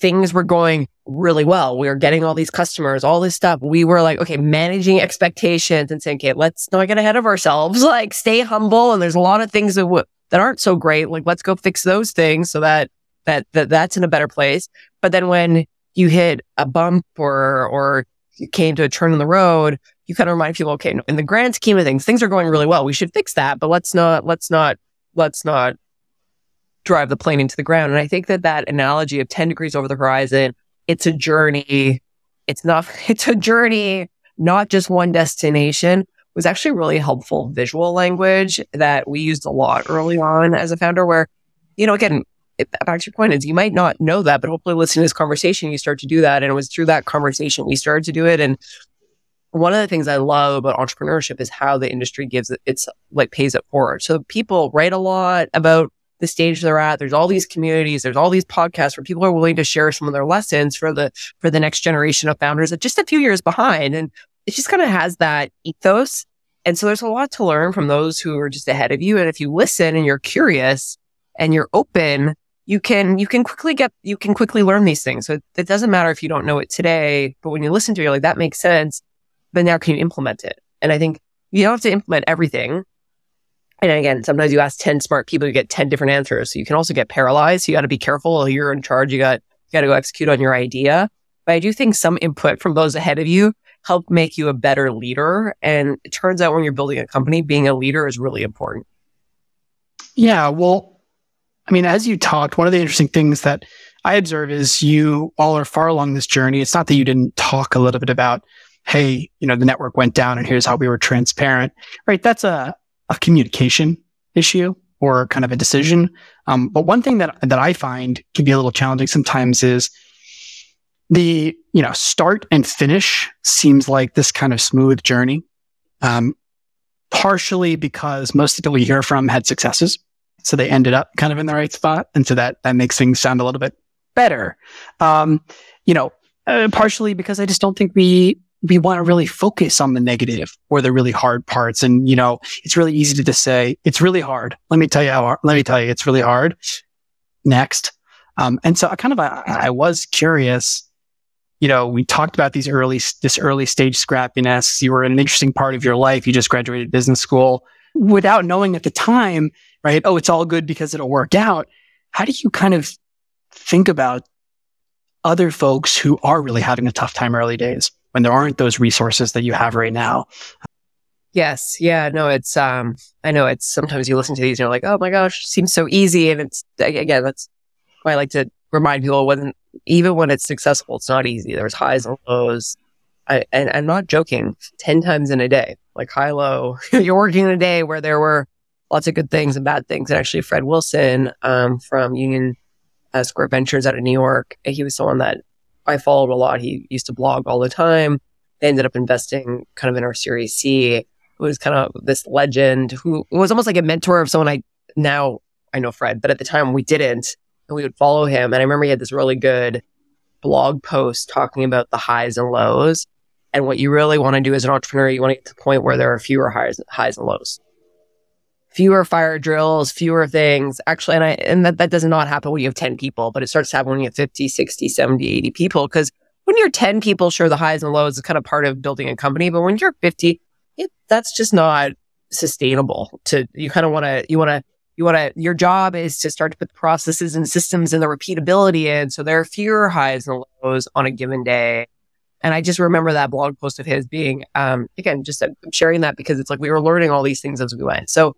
S1: things were going really well. We were getting all these customers, all this stuff. We were like, okay, managing expectations and saying, okay, let's not get ahead of ourselves. Like, stay humble. And there's a lot of things that w- that aren't so great. Like, let's go fix those things so that that that that's in a better place. But then when you hit a bump or or you came to a turn in the road, you kind of remind people, okay, in the grand scheme of things, things are going really well. We should fix that, but let's not let's not let's not drive the plane into the ground. And I think that that analogy of 10 degrees over the horizon, it's a journey. It's not, it's a journey, not just one destination was actually really helpful visual language that we used a lot early on as a founder where, you know, again, it, back to your point is you might not know that, but hopefully listening to this conversation, you start to do that. And it was through that conversation we started to do it. And one of the things I love about entrepreneurship is how the industry gives it, it's like pays it forward. So people write a lot about the stage they're at. There's all these communities, there's all these podcasts where people are willing to share some of their lessons for the, for the next generation of founders that just a few years behind. And it just kind of has that ethos. And so there's a lot to learn from those who are just ahead of you. And if you listen and you're curious and you're open, you can, you can quickly get, you can quickly learn these things. So it doesn't matter if you don't know it today, but when you listen to it, you're like, that makes sense. But now can you implement it? And I think you don't have to implement everything. And again, sometimes you ask 10 smart people, you get 10 different answers. So you can also get paralyzed. So you got to be careful. You're in charge. You got, you got to go execute on your idea. But I do think some input from those ahead of you help make you a better leader. And it turns out when you're building a company, being a leader is really important.
S2: Yeah. Well, I mean, as you talked, one of the interesting things that I observe is you all are far along this journey. It's not that you didn't talk a little bit about, hey, you know, the network went down and here's how we were transparent, right? That's a, a communication issue or kind of a decision. Um, but one thing that, that I find can be a little challenging sometimes is the, you know, start and finish seems like this kind of smooth journey. Um, partially because most people we hear from had successes. So they ended up kind of in the right spot. And so that, that makes things sound a little bit better. Um, you know, uh, partially because I just don't think we, we want to really focus on the negative or the really hard parts. And, you know, it's really easy to just say, it's really hard. Let me tell you how, let me tell you, it's really hard. Next. Um, and so I kind of, I, I was curious, you know, we talked about these early, this early stage scrappiness. You were in an interesting part of your life. You just graduated business school without knowing at the time, right? Oh, it's all good because it'll work out. How do you kind of think about other folks who are really having a tough time early days when there aren't those resources that you have right now?
S1: Yes. Yeah. No, it's, um, I know it's sometimes you listen to these and you're like, oh my gosh, seems so easy. And it's, again, that's why I like to remind people when, even when it's successful, it's not easy. There's highs and lows. I, and I'm not joking, 10 times in a day, like high, low. You're working in a day where there were lots of good things and bad things. And actually, Fred Wilson um, from Union uh, Square Ventures out of New York, he was someone that I followed a lot. He used to blog all the time. They ended up investing kind of in our Series C. It was kind of this legend who was almost like a mentor of someone I now I know Fred, but at the time we didn't. And we would follow him. And I remember he had this really good blog post talking about the highs and lows. And what you really want to do as an entrepreneur, you want to get to the point where there are fewer highs, highs and lows. Fewer fire drills, fewer things. Actually, and I, and that, that does not happen when you have 10 people, but it starts to happen when you have 50, 60, 70, 80 people. Cause when you're 10 people, sure, the highs and lows is kind of part of building a company. But when you're 50, it, that's just not sustainable to, you kind of want to, you want to, you want to, your job is to start to put the processes and systems and the repeatability in. So there are fewer highs and lows on a given day. And I just remember that blog post of his being, um, again, just uh, sharing that because it's like we were learning all these things as we went. So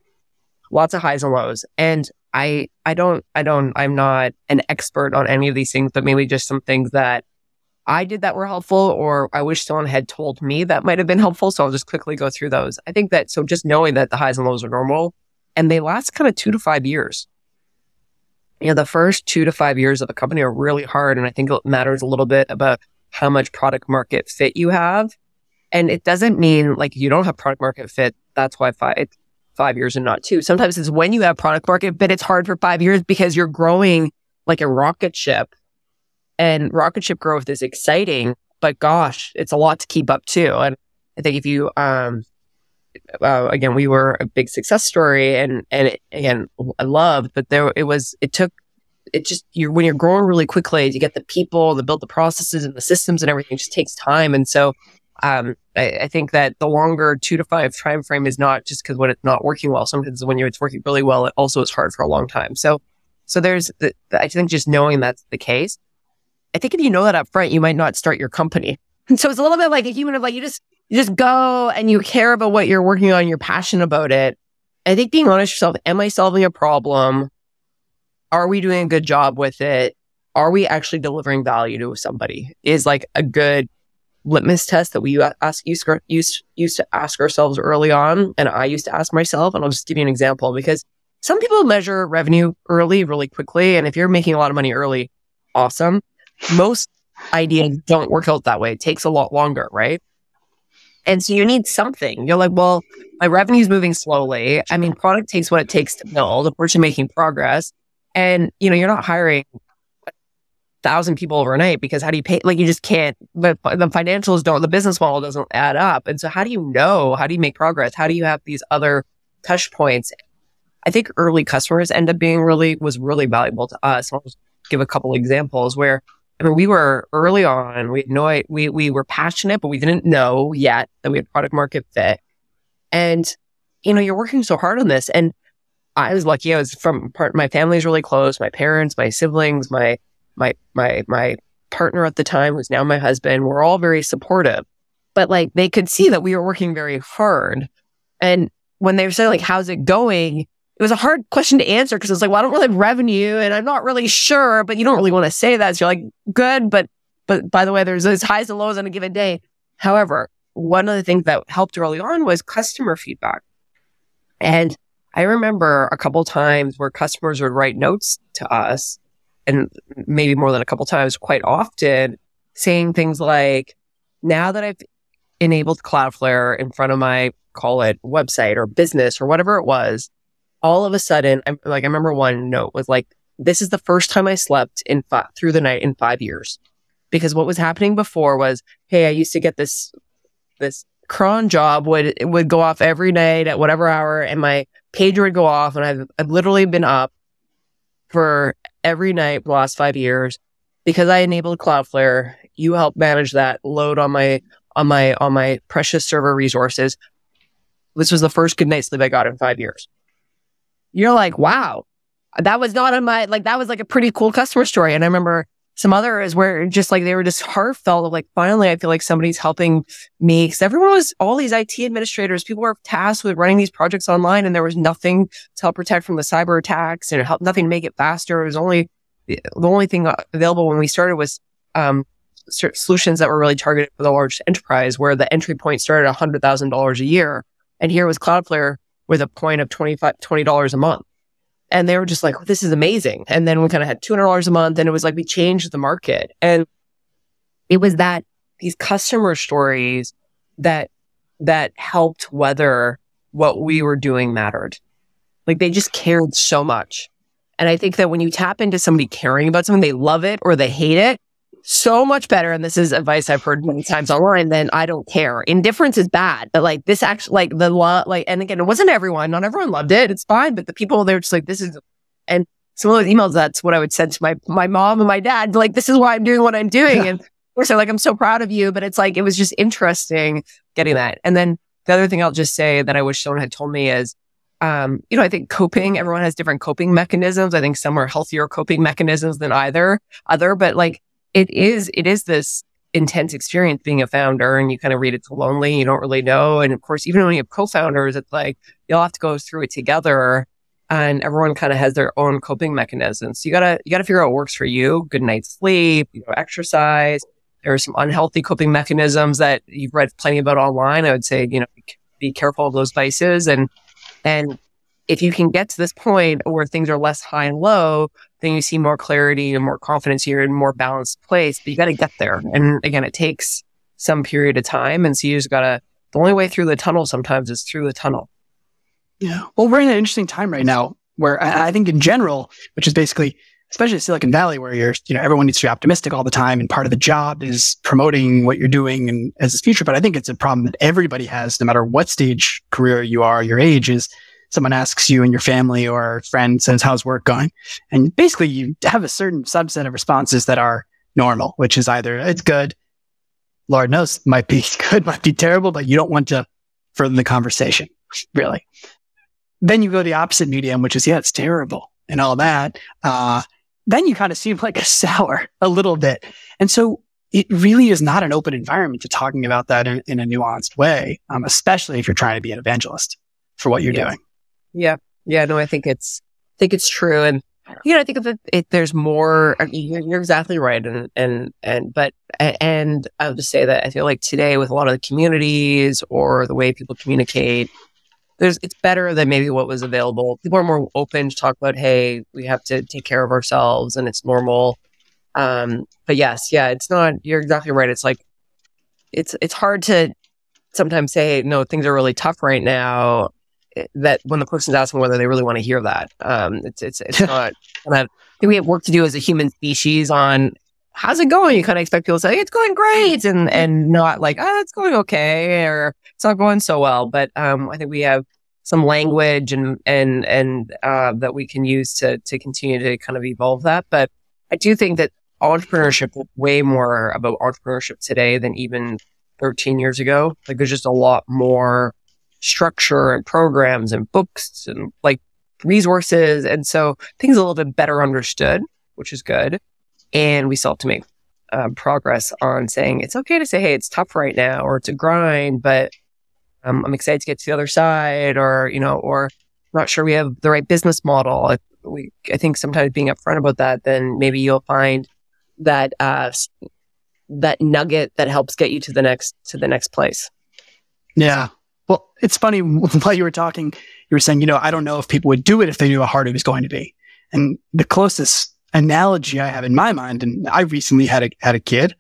S1: lots of highs and lows. And I, I don't, I don't, I'm not an expert on any of these things, but maybe just some things that I did that were helpful or I wish someone had told me that might have been helpful. So I'll just quickly go through those. I think that, so just knowing that the highs and lows are normal and they last kind of two to five years. You know, the first two to five years of a company are really hard. And I think it matters a little bit about how much product market fit you have. And it doesn't mean like you don't have product market fit. That's why five, five years and not two. Sometimes it's when you have product market but it's hard for five years because you're growing like a rocket ship and rocket ship growth is exciting, but gosh, it's a lot to keep up too. And I think if you, um, uh, again, we were a big success story and, and it, again, I loved, but there, it was, it took it just you're when you're growing really quickly you get the people to build the processes and the systems and everything just takes time and so um, I, I, think that the longer two to five time frame is not just because when it's not working well sometimes when it's working really well it also is hard for a long time so so there's the, the, i think just knowing that's the case i think if you know that up front you might not start your company and so it's a little bit like a human of like you just you just go and you care about what you're working on you're passionate about it i think being honest yourself am i solving a problem are we doing a good job with it? Are we actually delivering value to somebody? Is like a good litmus test that we ask used, used, used to ask ourselves early on. And I used to ask myself, and I'll just give you an example because some people measure revenue early, really quickly. And if you're making a lot of money early, awesome. Most ideas don't work out that way. It takes a lot longer, right? And so you need something. You're like, well, my revenue's moving slowly. I mean, product takes what it takes to build. You're making progress. And, you know, you're not hiring thousand people overnight because how do you pay? Like, you just can't, the, the financials don't, the business model doesn't add up. And so how do you know? How do you make progress? How do you have these other touch points? I think early customers end up being really, was really valuable to us. I'll just give a couple examples where I mean, we were early on. We had no, we we were passionate, but we didn't know yet that we had product market fit. And you know, you're working so hard on this, and I was lucky. I was from part. My family's really close. My parents, my siblings, my my my my partner at the time, who's now my husband, were all very supportive. But like, they could see that we were working very hard. And when they said like, "How's it going?" it was a hard question to answer because it's like, well, I don't really have revenue and I'm not really sure, but you don't really want to say that. So you're like, good, but, but by the way, there's those highs and lows on a given day. However, one of the things that helped early on was customer feedback. And I remember a couple times where customers would write notes to us and maybe more than a couple times, quite often saying things like, now that I've enabled Cloudflare in front of my, call it website or business or whatever it was, all of a sudden, I'm like, I remember one note was like, this is the first time I slept in fi- through the night in five years. Because what was happening before was, hey, I used to get this, this cron job would, would go off every night at whatever hour and my pager would go off. And I've, I've literally been up for every night the last five years because I enabled Cloudflare. You helped manage that load on my, on my, on my precious server resources. This was the first good night's sleep I got in five years you're like, wow, that was not on my, like, that was like a pretty cool customer story. And I remember some others where just like they were just heartfelt of like, finally, I feel like somebody's helping me. Cause everyone was, all these IT administrators, people were tasked with running these projects online and there was nothing to help protect from the cyber attacks and help nothing to make it faster. It was only, the only thing available when we started was, um, solutions that were really targeted for the large enterprise where the entry point started $100,000 a year. And here was Cloudflare with a point of 25 $20 a month. And they were just like, this is amazing. And then we kind of had $200 a month and it was like, we changed the market. And it was that these customer stories that, that helped whether what we were doing mattered. Like they just cared so much. And I think that when you tap into somebody caring about something, they love it or they hate it so much better. And this is advice I've heard many times online Then I don't care. Indifference is bad, but like this actually, like the law, like, and again, it wasn't everyone, not everyone loved it. It's fine. But the people, they're just like, this is, and some of those emails, that's what I would send to my, my mom and my dad. Like, this is why I'm doing what I'm doing. Yeah. And of course, they're like, I'm so proud of you. But it's like, it was just interesting getting that. And then the other thing I'll just say that I wish someone had told me is, um, you know, I think coping, everyone has different coping mechanisms. I think some are healthier coping mechanisms than either other, but like it is it is this intense experience being a founder and you kind of read it's lonely you don't really know. And of course even when you have co-founders it's like you'll have to go through it together and everyone kind of has their own coping mechanisms. So you gotta you gotta figure out what works for you. Good night's sleep you know exercise. There are some unhealthy coping mechanisms that you've read plenty about online. I would say you know be careful of those vices and and if you can get to this point where things are less high and low, then you see more clarity and more confidence. You're in a more balanced place, but you got to get there. And again, it takes some period of time. And so you just got to, the only way through the tunnel sometimes is through the tunnel.
S2: Yeah. Well, we're in an interesting time right now where I, I think in general, which is basically, especially Silicon Valley, where you're, you know, everyone needs to be optimistic all the time. And part of the job is promoting what you're doing and as a future. But I think it's a problem that everybody has, no matter what stage career you are, your age is someone asks you and your family or friend says, how's work going? And basically you have a certain subset of responses that are normal, which is either it's good. Lord knows might be good, might be terrible, but you don't want to further the conversation, really. Then you go to the opposite medium, which is, yeah, it's terrible and all that. Uh, then you kind of seem like a sour a little bit. And so it really is not an open environment to talking about that in, in a nuanced way, um, especially if you're trying to be an evangelist for what you're yeah. doing.
S1: Yeah. Yeah. No, I think it's, I think it's true. And, you know, I think if it, there's more, I mean, you're, you're, exactly right. And, and, and, but, and I'll just say that I feel like today with a lot of the communities or the way people communicate, there's, it's better than maybe what was available. People are more open to talk about, Hey, we have to take care of ourselves and it's normal. Um, but yes, yeah, it's not, you're exactly right. It's like, it's, it's hard to sometimes say, no, things are really tough right now, that when the person's asking whether they really want to hear that, um, it's, it's, it's not of, I think we have work to do as a human species on how's it going? You kind of expect people to say, it's going great and, and not like, oh, it's going okay or it's not going so well. But, um, I think we have some language and, and, and, uh, that we can use to, to continue to kind of evolve that. But I do think that entrepreneurship way more about entrepreneurship today than even 13 years ago. Like there's just a lot more structure and programs and books and like resources. And so things a little bit better understood, which is good. And we still have to make um, progress on saying it's okay to say, hey, it's tough right now or it's a grind, but um, I'm excited to get to the other side or, you know, or not sure we have the right business model. I, we, I think sometimes being upfront about that, then maybe you'll find that, uh, that nugget that helps get you to the next, to the next place.
S2: Yeah. Well, it's funny while you were talking, you were saying, you know, I don't know if people would do it if they knew how hard it was going to be. And the closest analogy I have in my mind, and I recently had a, had a kid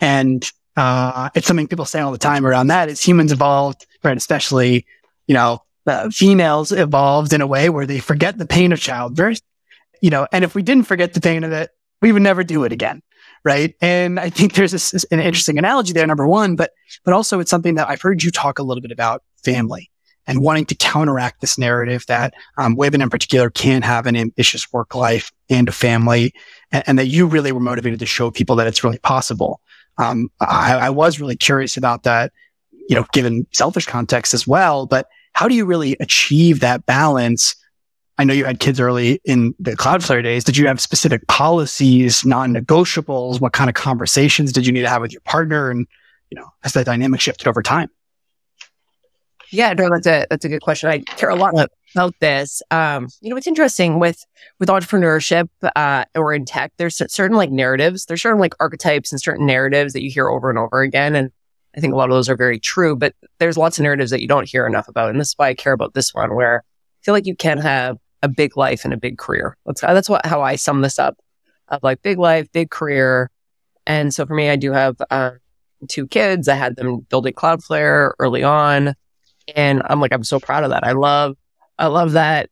S2: and, uh, it's something people say all the time around that is humans evolved, right? Especially, you know, uh, females evolved in a way where they forget the pain of childbirth, you know, and if we didn't forget the pain of it, we would never do it again. Right. And I think there's this, an interesting analogy there, number one, but, but also it's something that I've heard you talk a little bit about family and wanting to counteract this narrative that um, women in particular can't have an ambitious work life and a family, and, and, that you really were motivated to show people that it's really possible. Um, I, I was really curious about that, you know, given selfish context as well. But how do you really achieve that balance? I know you had kids early in the Cloudflare days. Did you have specific policies, non-negotiables? What kind of conversations did you need to have with your partner? And, you know, has that dynamic shifted over time?
S1: Yeah, no, that's a that's a good question. I care a lot about this. Um, you know, it's interesting with with entrepreneurship uh, or in tech. There's certain like narratives. There's certain like archetypes and certain narratives that you hear over and over again, and I think a lot of those are very true. But there's lots of narratives that you don't hear enough about, and this is why I care about this one, where I feel like you can have a big life and a big career. That's that's what how I sum this up of like big life, big career. And so for me, I do have uh, two kids. I had them building Cloudflare early on. And I'm like, I'm so proud of that. I love, I love that.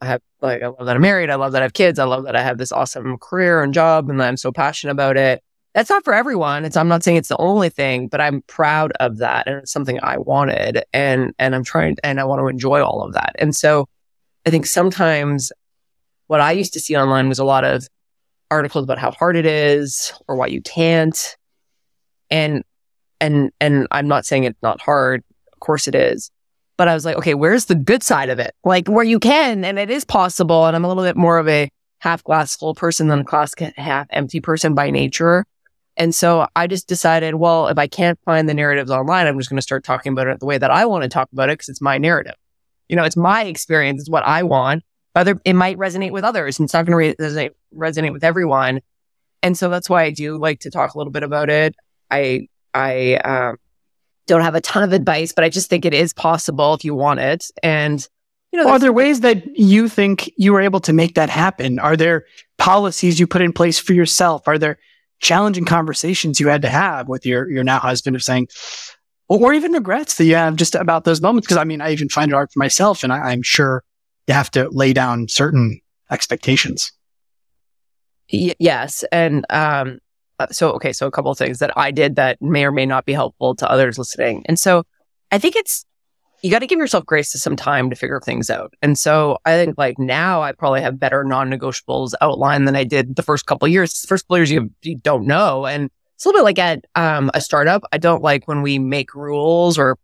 S1: I have like, I love that I'm married. I love that I have kids. I love that I have this awesome career and job and I'm so passionate about it. That's not for everyone. It's, I'm not saying it's the only thing, but I'm proud of that. And it's something I wanted and, and I'm trying and I want to enjoy all of that. And so I think sometimes what I used to see online was a lot of articles about how hard it is or why you can't. And, and, and I'm not saying it's not hard course it is. But I was like, okay, where's the good side of it? Like where you can and it is possible. And I'm a little bit more of a half glass full person than a glass half empty person by nature. And so I just decided, well, if I can't find the narratives online, I'm just going to start talking about it the way that I want to talk about it because it's my narrative. You know, it's my experience. It's what I want. Other, it might resonate with others and it's not going to resonate, resonate with everyone. And so that's why I do like to talk a little bit about it. I, I, um, don't have a ton of advice, but I just think it is possible if you want it. And,
S2: you know, are there ways that you think you were able to make that happen? Are there policies you put in place for yourself? Are there challenging conversations you had to have with your, your now husband of saying, or even regrets that you have just about those moments? Cause I mean, I even find it hard for myself and I, I'm sure you have to lay down certain expectations.
S1: Y- yes. And, um, so, okay, so a couple of things that I did that may or may not be helpful to others listening. And so I think it's, you got to give yourself grace to some time to figure things out. And so I think like now I probably have better non-negotiables outlined than I did the first couple years. First couple years you, you don't know. And it's a little bit like at um, a startup. I don't like when we make rules or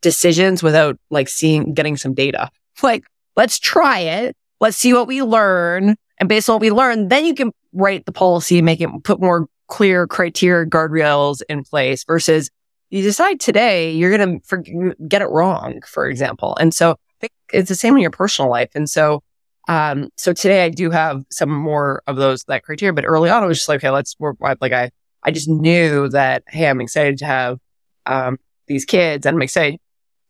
S1: decisions without like seeing, getting some data. Like, let's try it. Let's see what we learn. And based on what we learn, then you can write the policy, and make it put more clear criteria, guardrails in place versus you decide today you're going to get it wrong, for example. And so it's the same in your personal life. And so, um, so today I do have some more of those, that criteria, but early on I was just like, okay, let's work. Like I, I just knew that, Hey, I'm excited to have, um, these kids and I'm excited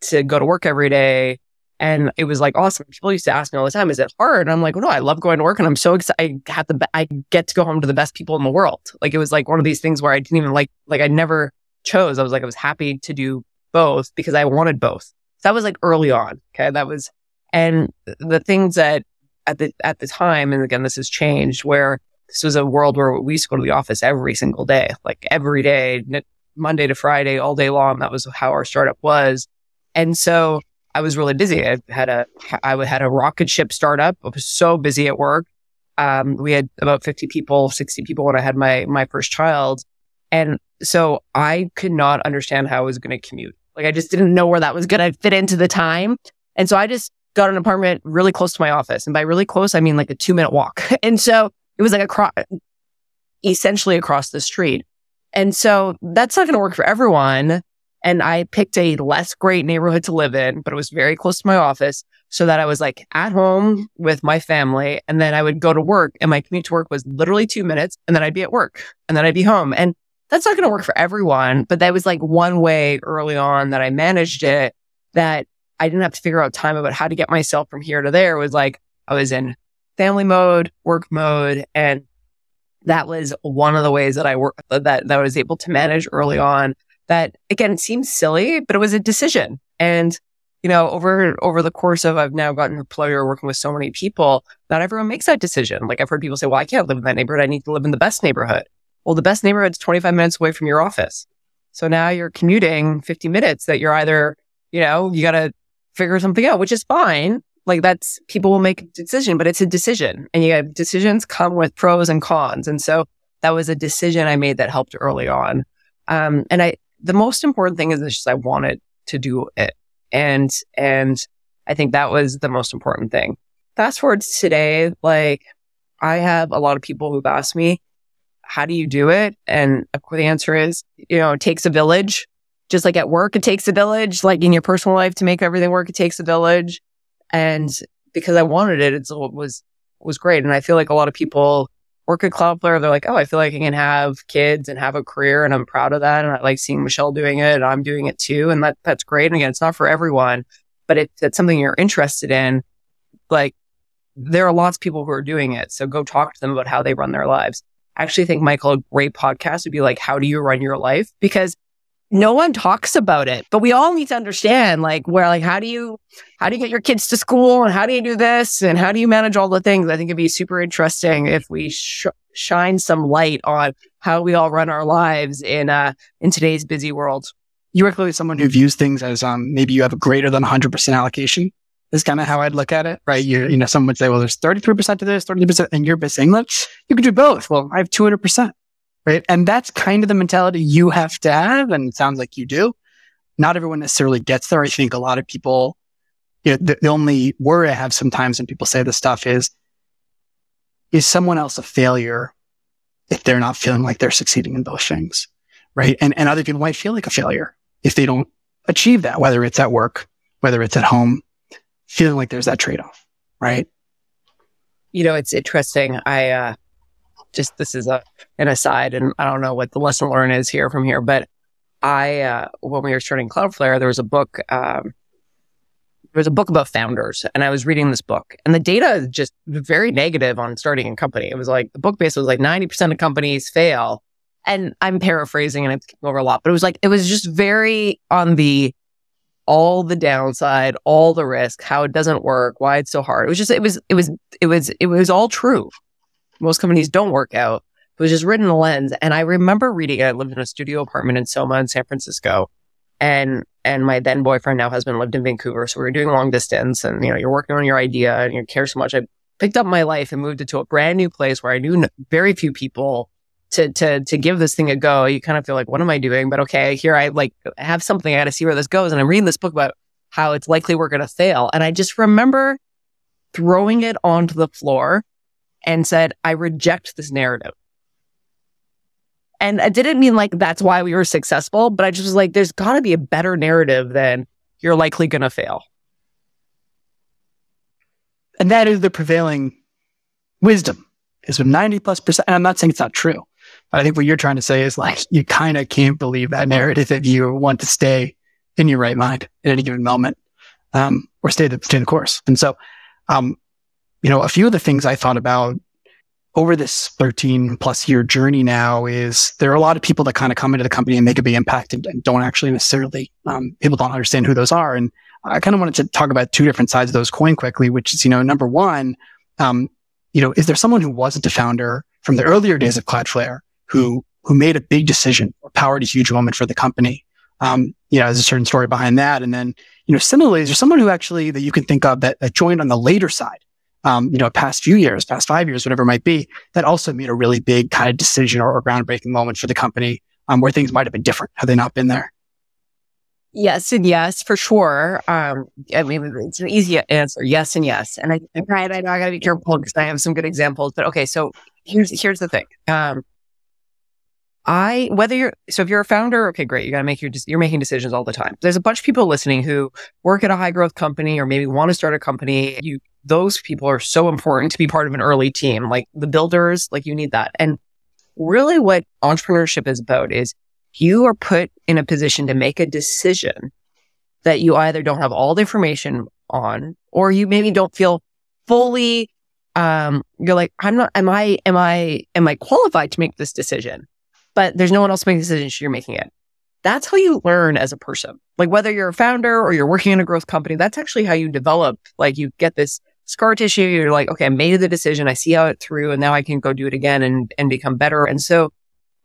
S1: to go to work every day and it was like awesome. People used to ask me all the time, is it hard? And I'm like, well, no, I love going to work and I'm so excited. I had the, I get to go home to the best people in the world. Like it was like one of these things where I didn't even like, like I never chose. I was like, I was happy to do both because I wanted both. So that was like early on. Okay. That was, and the things that at the, at the time, and again, this has changed where this was a world where we used to go to the office every single day, like every day, Monday to Friday, all day long. That was how our startup was. And so I was really busy. I had a, I had a rocket ship startup. I was so busy at work. Um, we had about 50 people, 60 people when I had my, my first child. And so I could not understand how I was going to commute. Like I just didn't know where that was going to fit into the time. And so I just got an apartment really close to my office. And by really close, I mean like a two minute walk. And so it was like across, essentially across the street. And so that's not going to work for everyone. And I picked a less great neighborhood to live in, but it was very close to my office so that I was like at home with my family. And then I would go to work and my commute to work was literally two minutes. And then I'd be at work and then I'd be home. And that's not going to work for everyone, but that was like one way early on that I managed it that I didn't have to figure out time about how to get myself from here to there. It was like I was in family mode, work mode, and that was one of the ways that I work that that I was able to manage early on. That again it seems silly, but it was a decision. And you know, over over the course of I've now gotten a pleasure working with so many people. Not everyone makes that decision. Like I've heard people say, "Well, I can't live in that neighborhood. I need to live in the best neighborhood." Well, the best neighborhood is 25 minutes away from your office. So now you're commuting 50 minutes that you're either, you know, you got to figure something out, which is fine. Like that's people will make a decision, but it's a decision and you have decisions come with pros and cons. And so that was a decision I made that helped early on. Um, and I, the most important thing is just I wanted to do it. And, and I think that was the most important thing. Fast forward to today, like I have a lot of people who've asked me, how do you do it? And the answer is, you know, it takes a village. Just like at work, it takes a village. Like in your personal life to make everything work, it takes a village. And because I wanted it, it was, was great. And I feel like a lot of people work at Cloudflare. They're like, oh, I feel like I can have kids and have a career and I'm proud of that. And I like seeing Michelle doing it and I'm doing it too. And that, that's great. And again, it's not for everyone, but if it's something you're interested in, like there are lots of people who are doing it. So go talk to them about how they run their lives. I actually think Michael, a great podcast would be like, how do you run your life? Because no one talks about it, but we all need to understand like where, like, how do you, how do you get your kids to school and how do you do this and how do you manage all the things? I think it'd be super interesting if we sh- shine some light on how we all run our lives in, uh, in today's busy world.
S2: You are clearly someone who views things as, um, maybe you have a greater than 100% allocation is kind of how I'd look at it, right? You, you know, someone would say, well, there's 33% to this, 30%, and you're missing that. You can do both. Well, I have 200% right? And that's kind of the mentality you have to have. And it sounds like you do. Not everyone necessarily gets there. I think a lot of people, you know, the, the only worry I have sometimes when people say this stuff is, is someone else a failure if they're not feeling like they're succeeding in those things? Right. And, and other people might feel like a failure if they don't achieve that, whether it's at work, whether it's at home, feeling like there's that trade off. Right.
S1: You know, it's interesting. I, uh, just this is a an aside, and I don't know what the lesson learned is here from here, but I uh, when we were starting Cloudflare, there was a book. Um, there was a book about founders, and I was reading this book, and the data is just very negative on starting a company. It was like the book basically was like ninety percent of companies fail, and I'm paraphrasing and I'm over a lot, but it was like it was just very on the all the downside, all the risk, how it doesn't work, why it's so hard. It was just it was it was it was it was all true most companies don't work out. It was just written in a lens. And I remember reading it. I lived in a studio apartment in Soma in San Francisco. And and my then boyfriend, now husband, lived in Vancouver. So we were doing long distance and you know, you're working on your idea and you care so much. I picked up my life and moved it to a brand new place where I knew very few people to to to give this thing a go. You kind of feel like, what am I doing? But okay, here I like have something. I got to see where this goes. And I'm reading this book about how it's likely we're to fail. And I just remember throwing it onto the floor and said, I reject this narrative. And I didn't mean like that's why we were successful, but I just was like, there's got to be a better narrative than you're likely going to fail.
S2: And that is the prevailing wisdom is with 90 plus percent. And I'm not saying it's not true, but I think what you're trying to say is like, you kind of can't believe that narrative if you want to stay in your right mind at any given moment, um, or stay the, stay the course. And so, um, you know, a few of the things I thought about over this 13 plus year journey now is there are a lot of people that kind of come into the company and make a big impact and, and don't actually necessarily, um, people don't understand who those are. And I kind of wanted to talk about two different sides of those coin quickly, which is, you know, number one, um, you know, is there someone who wasn't a founder from the earlier days of Cloudflare who, who made a big decision or powered a huge moment for the company? Um, you know, there's a certain story behind that. And then, you know, similarly, is there someone who actually that you can think of that, that joined on the later side? Um, you know, past few years, past five years, whatever it might be, that also made a really big kind of decision or, or groundbreaking moment for the company, um, where things might have been different had they not been there.
S1: Yes and yes for sure. Um, I mean, it's an easy answer. Yes and yes. And I, I, I know I got to be careful because I have some good examples. But okay, so here's here's the thing. Um, I whether you're so if you're a founder, okay, great, you got to make your you're making decisions all the time. There's a bunch of people listening who work at a high growth company or maybe want to start a company. You those people are so important to be part of an early team, like the builders, like you need that. And really, what entrepreneurship is about is you are put in a position to make a decision that you either don't have all the information on or you maybe don't feel fully um you're like i'm not am i am i am i qualified to make this decision? But there's no one else making the decision you're making it. That's how you learn as a person. Like whether you're a founder or you're working in a growth company that's actually how you develop like you get this scar tissue you're like okay i made the decision i see how it through and now i can go do it again and and become better and so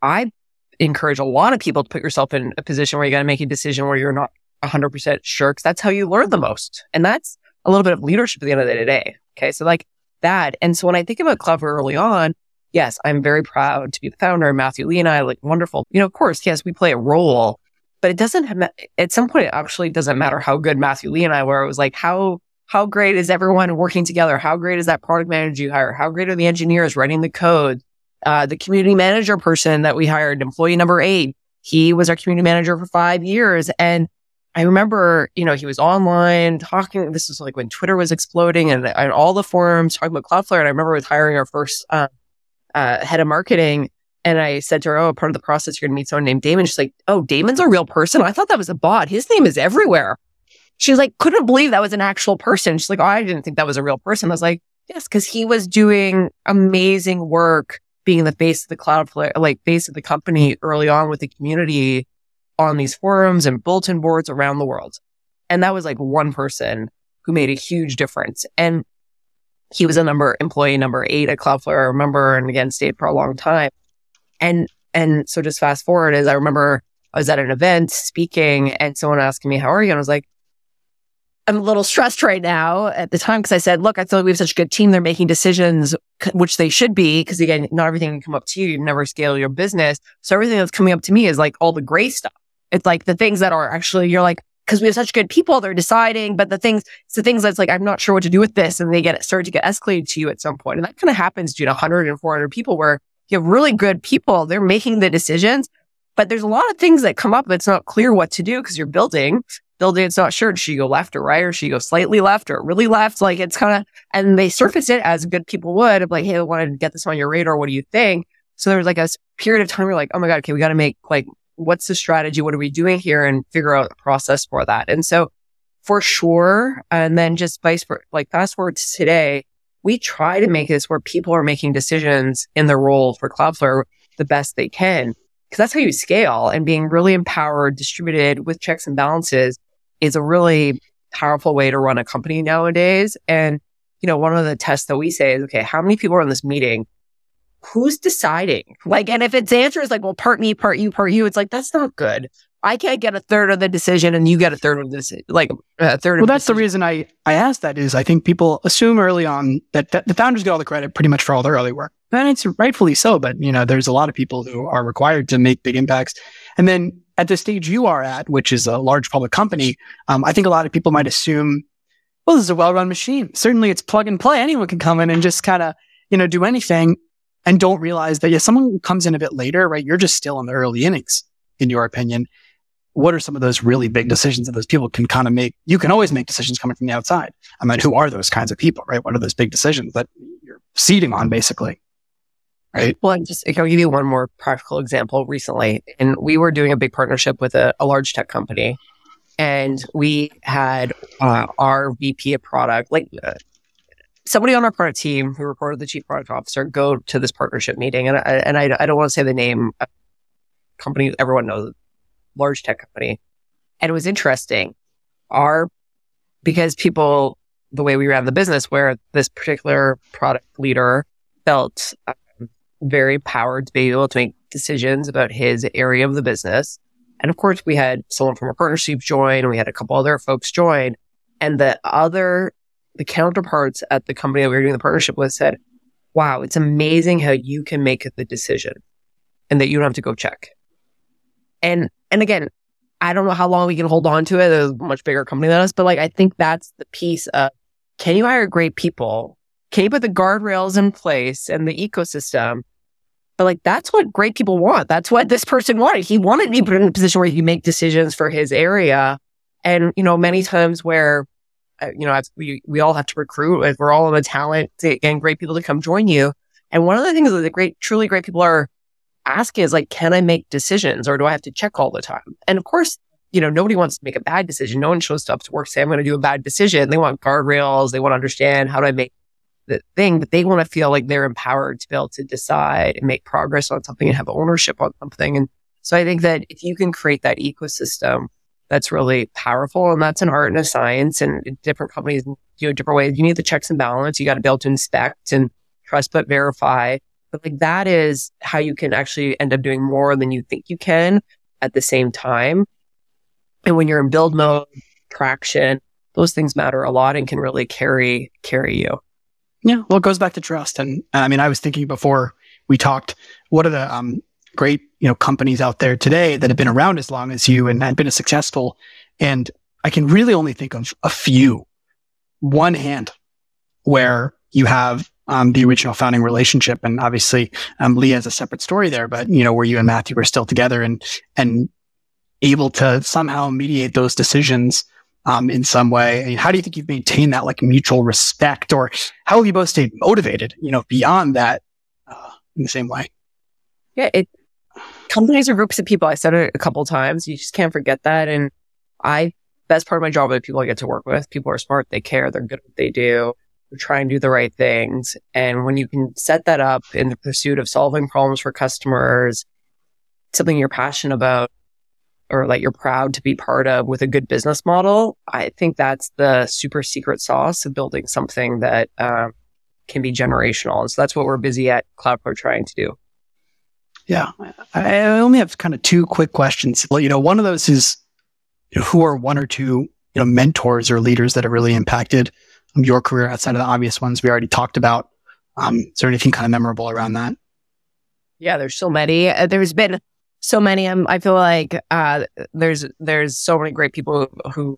S1: i encourage a lot of people to put yourself in a position where you got to make a decision where you're not 100% sure because that's how you learn the most. And that's a little bit of leadership at the end of the day. Okay. So like that. And so when I think about Cloudflare early on, yes, I'm very proud to be the founder. Matthew Lee and I like wonderful. You know, of course, yes, we play a role, but it doesn't have, at some point, it actually doesn't matter how good Matthew Lee and I were. It was like, how, how great is everyone working together? How great is that product manager you hire? How great are the engineers writing the code? Uh, the community manager person that we hired, employee number eight, he was our community manager for five years. And I remember, you know, he was online talking. This was like when Twitter was exploding and, and all the forums talking about Cloudflare. And I remember with hiring our first uh, uh, head of marketing. And I said to her, Oh, part of the process, you're going to meet someone named Damon. She's like, Oh, Damon's a real person. I thought that was a bot. His name is everywhere. She's like, couldn't believe that was an actual person. She's like, Oh, I didn't think that was a real person. I was like, Yes, because he was doing amazing work being the face of the Cloudflare, like face of the company early on with the community on these forums and bulletin boards around the world. And that was like one person who made a huge difference. And he was a number employee number eight at Cloudflare. I remember, and again, stayed for a long time. And, and so just fast forward as I remember I was at an event speaking and someone asking me, how are you? And I was like, I'm a little stressed right now at the time because I said, look, I feel like we have such a good team. They're making decisions, which they should be. Cause again, not everything can come up to you. You never scale your business. So everything that's coming up to me is like all the gray stuff. It's like the things that are actually, you're like, cause we have such good people, they're deciding, but the things, it's the things that's like, I'm not sure what to do with this. And they get start to get escalated to you at some point. And that kind of happens to you know, 100 and 400 people where you have really good people. They're making the decisions, but there's a lot of things that come up that's not clear what to do because you're building building it's not sure. Should she go left or right or she go slightly left or really left? Like it's kind of, and they surface it as good people would of like, Hey, I wanted to get this on your radar. What do you think? So there was like a period of time where like, Oh my God, okay, we got to make like, what's the strategy? What are we doing here? And figure out a process for that. And so for sure. And then just vice versa, like fast forward to today, we try to make this where people are making decisions in their role for Cloudflare the best they can. Cause that's how you scale and being really empowered, distributed with checks and balances is a really powerful way to run a company nowadays. And, you know, one of the tests that we say is, okay, how many people are in this meeting? Who's deciding? Like, and if its answer is like, well, part me, part you, part you, it's like, that's not good. I can't get a third of the decision and you get a third of this, like a third.
S2: Well, that's the reason I, I asked that is I think people assume early on that, that the founders get all the credit pretty much for all their early work. And it's rightfully so, but you know, there's a lot of people who are required to make big impacts. And then at the stage you are at, which is a large public company, um, I think a lot of people might assume, well, this is a well-run machine. Certainly it's plug and play. Anyone can come in and just kind of, you know, do anything and don't realize that, yeah, someone comes in a bit later, right? You're just still in the early innings, in your opinion. What are some of those really big decisions that those people can kind of make? You can always make decisions coming from the outside. I mean, who are those kinds of people, right? What are those big decisions that you're seeding on, basically? Right?
S1: Well, just, I'll give you one more practical example recently. And we were doing a big partnership with a, a large tech company. And we had uh, our VP of product, like uh, somebody on our product team who reported the chief product officer go to this partnership meeting, and I, and I, I don't want to say the name. Company everyone knows, large tech company, and it was interesting. Our because people the way we ran the business, where this particular product leader felt um, very powered to be able to make decisions about his area of the business. And of course, we had someone from our partnership join, and we had a couple other folks join. And the other the counterparts at the company that we were doing the partnership with said, wow, it's amazing how you can make the decision and that you don't have to go check. And, and again, I don't know how long we can hold on to it. There's a much bigger company than us, but like, I think that's the piece of can you hire great people? Can you put the guardrails in place and the ecosystem? But like, that's what great people want. That's what this person wanted. He wanted to be put in a position where he can make decisions for his area. And, you know, many times where uh, you know, we, we all have to recruit. like We're all in the talent to, and great people to come join you. And one of the things that the great, truly great people are asking is like, can I make decisions or do I have to check all the time? And of course, you know, nobody wants to make a bad decision. No one shows up to work say, I'm going to do a bad decision. They want guardrails. They want to understand how do I make the thing, but they want to feel like they're empowered to be able to decide and make progress on something and have ownership on something. And so I think that if you can create that ecosystem that's really powerful. And that's an art and a science and different companies do it different ways. You need the checks and balance. You got to be able to inspect and trust but verify. But like that is how you can actually end up doing more than you think you can at the same time. And when you're in build mode, traction, those things matter a lot and can really carry carry you.
S2: Yeah, well, it goes back to trust. And I mean, I was thinking before we talked, what are the um, great, you know, companies out there today that have been around as long as you and have been as successful. And I can really only think of a few, one hand where you have um, the original founding relationship. And obviously, um, Lee has a separate story there, but you know, where you and Matthew were still together and, and able to somehow mediate those decisions um, in some way. I mean, how do you think you've maintained that like mutual respect or how have you both stayed motivated, you know, beyond that uh, in the same way?
S1: Yeah, it, companies are groups of people. I said it a couple times. You just can't forget that. And I, that's part of my job. The people I get to work with, people are smart. They care. They're good at what they do. They try and do the right things. And when you can set that up in the pursuit of solving problems for customers, something you're passionate about or like you're proud to be part of with a good business model, I think that's the super secret sauce of building something that um, can be generational. And so that's what we're busy at Cloudflare trying to do.
S2: Yeah. I only have kind of two quick questions. Well, you know, one of those is you know, who are one or two, you know, mentors or leaders that have really impacted your career outside of the obvious ones we already talked about? Um, is there anything kind of memorable around that?
S1: Yeah, there's so many. Uh, there's been so many. I feel like uh, there's there's so many great people who've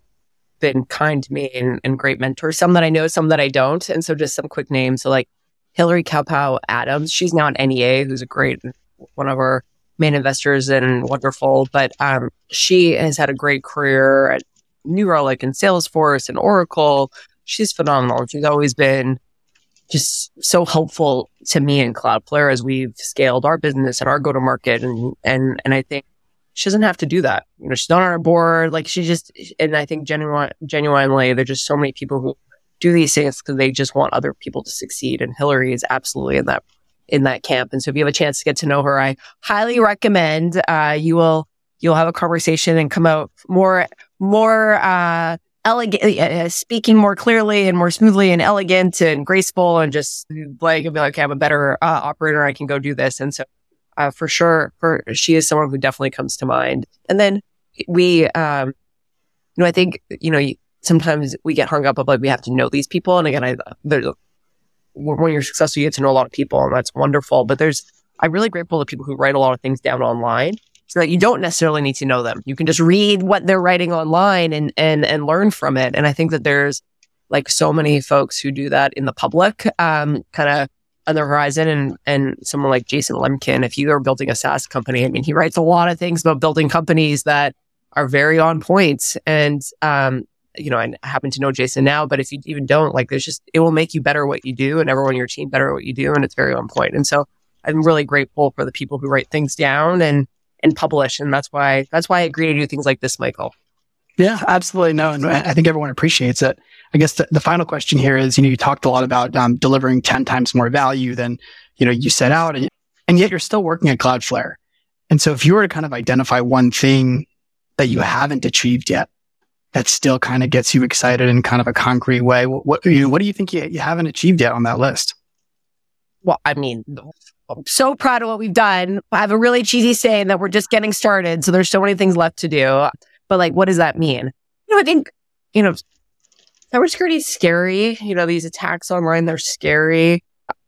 S1: been kind to me and, and, great mentors. Some that I know, some that I don't. And so just some quick names. So like Hillary Kalpow Adams, she's now at NEA, who's a great one of our main investors and wonderful. But um, she has had a great career at New Relic and Salesforce and Oracle. She's phenomenal. She's always been just so helpful to me and Cloudflare as we've scaled our business and our go to market. And, and, and I think she doesn't have to do that. You know, she's not on our board. Like she just, and I think genuine, genuinely, there's just so many people who do these things because they just want other people to succeed. And Hilarie is absolutely in that in that camp. And so if you have a chance to get to know her, I highly recommend, uh, you will, you'll have a conversation and come out more, more, uh, elegant, uh, uh, speaking more clearly and more smoothly and elegant and graceful and just like, be like, okay, I'm a better, uh, operator. I can go do this. And so, uh, for sure, for she is someone who definitely comes to mind. And then we, um, you know, I think, you know, sometimes we get hung up of like, we have to know these people. And again, I, when you're successful, you get to know a lot of people and that's wonderful. But there's, I'm really grateful to people who write a lot of things down online so that you don't necessarily need to know them. You can just read what they're writing online and, and, and learn from it. And I think that there's like so many folks who do that in the public, um, kind of on the horizon and, and someone like Jason Lemkin, if you are building a SaaS company, I mean, he writes a lot of things about building companies that are very on point. And, um, you know, I happen to know Jason now, but if you even don't, like, there's just, it will make you better what you do and everyone on your team better at what you do. And it's very on point. And so I'm really grateful for the people who write things down and, and publish. And that's why, that's why I agree to do things like this, Michael.
S2: Yeah, absolutely. No, and I think everyone appreciates it. I guess the, the final question here is, you know, you talked a lot about um, delivering 10 times more value than, you know, you set out and, and yet you're still working at Cloudflare. And so if you were to kind of identify one thing that you haven't achieved yet, that still kind of gets you excited in kind of a concrete way, what, what, you know, what do you think you, you haven't achieved yet on that list?
S1: Well, I mean, I'm so proud of what we've done. I have a really cheesy saying that we're just getting started. So there's so many things left to do. But like, what does that mean? You know, I think, you know, cybersecurity is scary. You know, these attacks online, they're scary.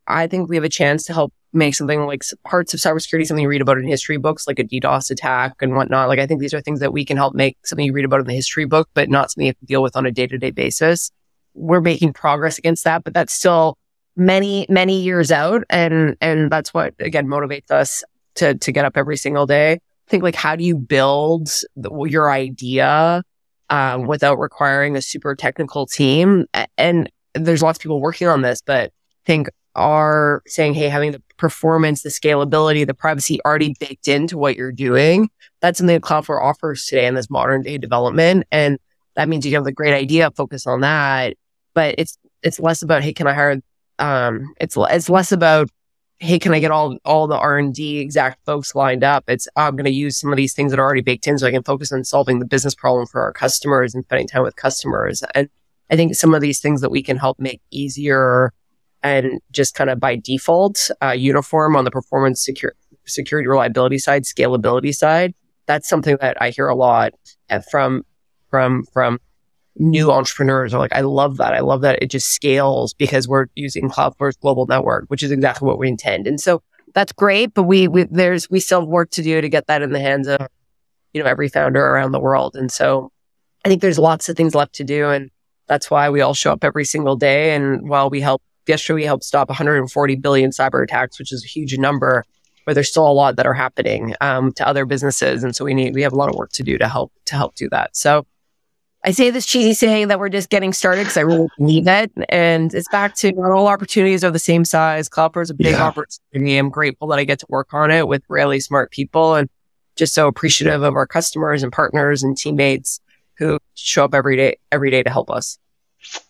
S1: I think we have a chance to help make something like parts of cybersecurity, something you read about in history books, like a DDoS attack and whatnot. Like, I think these are things that we can help make something you read about in the history book, but not something you have to deal with on a day to day basis. We're making progress against that, but that's still many, many years out. And, and that's what again motivates us to, to get up every single day. I think like, how do you build the, your idea, um, without requiring a super technical team? And there's lots of people working on this, but I think are saying, Hey, having the performance, the scalability, the privacy already baked into what you're doing. That's something that Cloudflare offers today in this modern day development. And that means you have the great idea, focus on that. But it's, it's less about, Hey, can I hire um, it's it's less about hey, can I get all all the R and D exact folks lined up? It's I'm going to use some of these things that are already baked in, so I can focus on solving the business problem for our customers and spending time with customers. And I think some of these things that we can help make easier and just kind of by default uh, uniform on the performance secure, security reliability side, scalability side. That's something that I hear a lot from from from new entrepreneurs are like, I love that. I love that it just scales because we're using Cloudflare's global network, which is exactly what we intend. And so that's great, but we, we there's we still have work to do to get that in the hands of you know every founder around the world. And so I think there's lots of things left to do, and that's why we all show up every single day. And while we help yesterday, we helped stop 140 billion cyber attacks, which is a huge number. But there's still a lot that are happening um, to other businesses, and so we need we have a lot of work to do to help to help do that. So I say this cheesy saying that we're just getting started because I really believe it. And it's back to not all opportunities are the same size. Cloudflare is a big yeah. opportunity. I'm grateful that I get to work on it with really smart people and just so appreciative of our customers and partners and teammates who show up every day, every day to help us.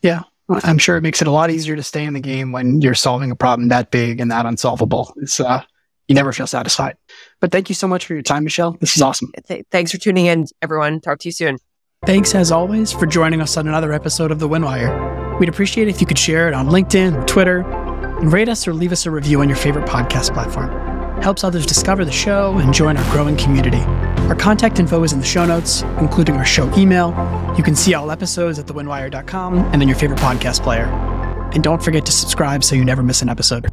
S2: Yeah. I'm sure it makes it a lot easier to stay in the game when you're solving a problem that big and that unsolvable. It's, uh, you never feel satisfied. But thank you so much for your time, Michelle. This is awesome.
S1: Th- thanks for tuning in, everyone. Talk to you soon.
S2: Thanks, as always, for joining us on another episode of The Windwire. We'd appreciate if you could share it on LinkedIn, Twitter, and rate us or leave us a review on your favorite podcast platform. It helps others discover the show and join our growing community. Our contact info is in the show notes, including our show email. You can see all episodes at thewindwire.com and in your favorite podcast player. And don't forget to subscribe so you never miss an episode.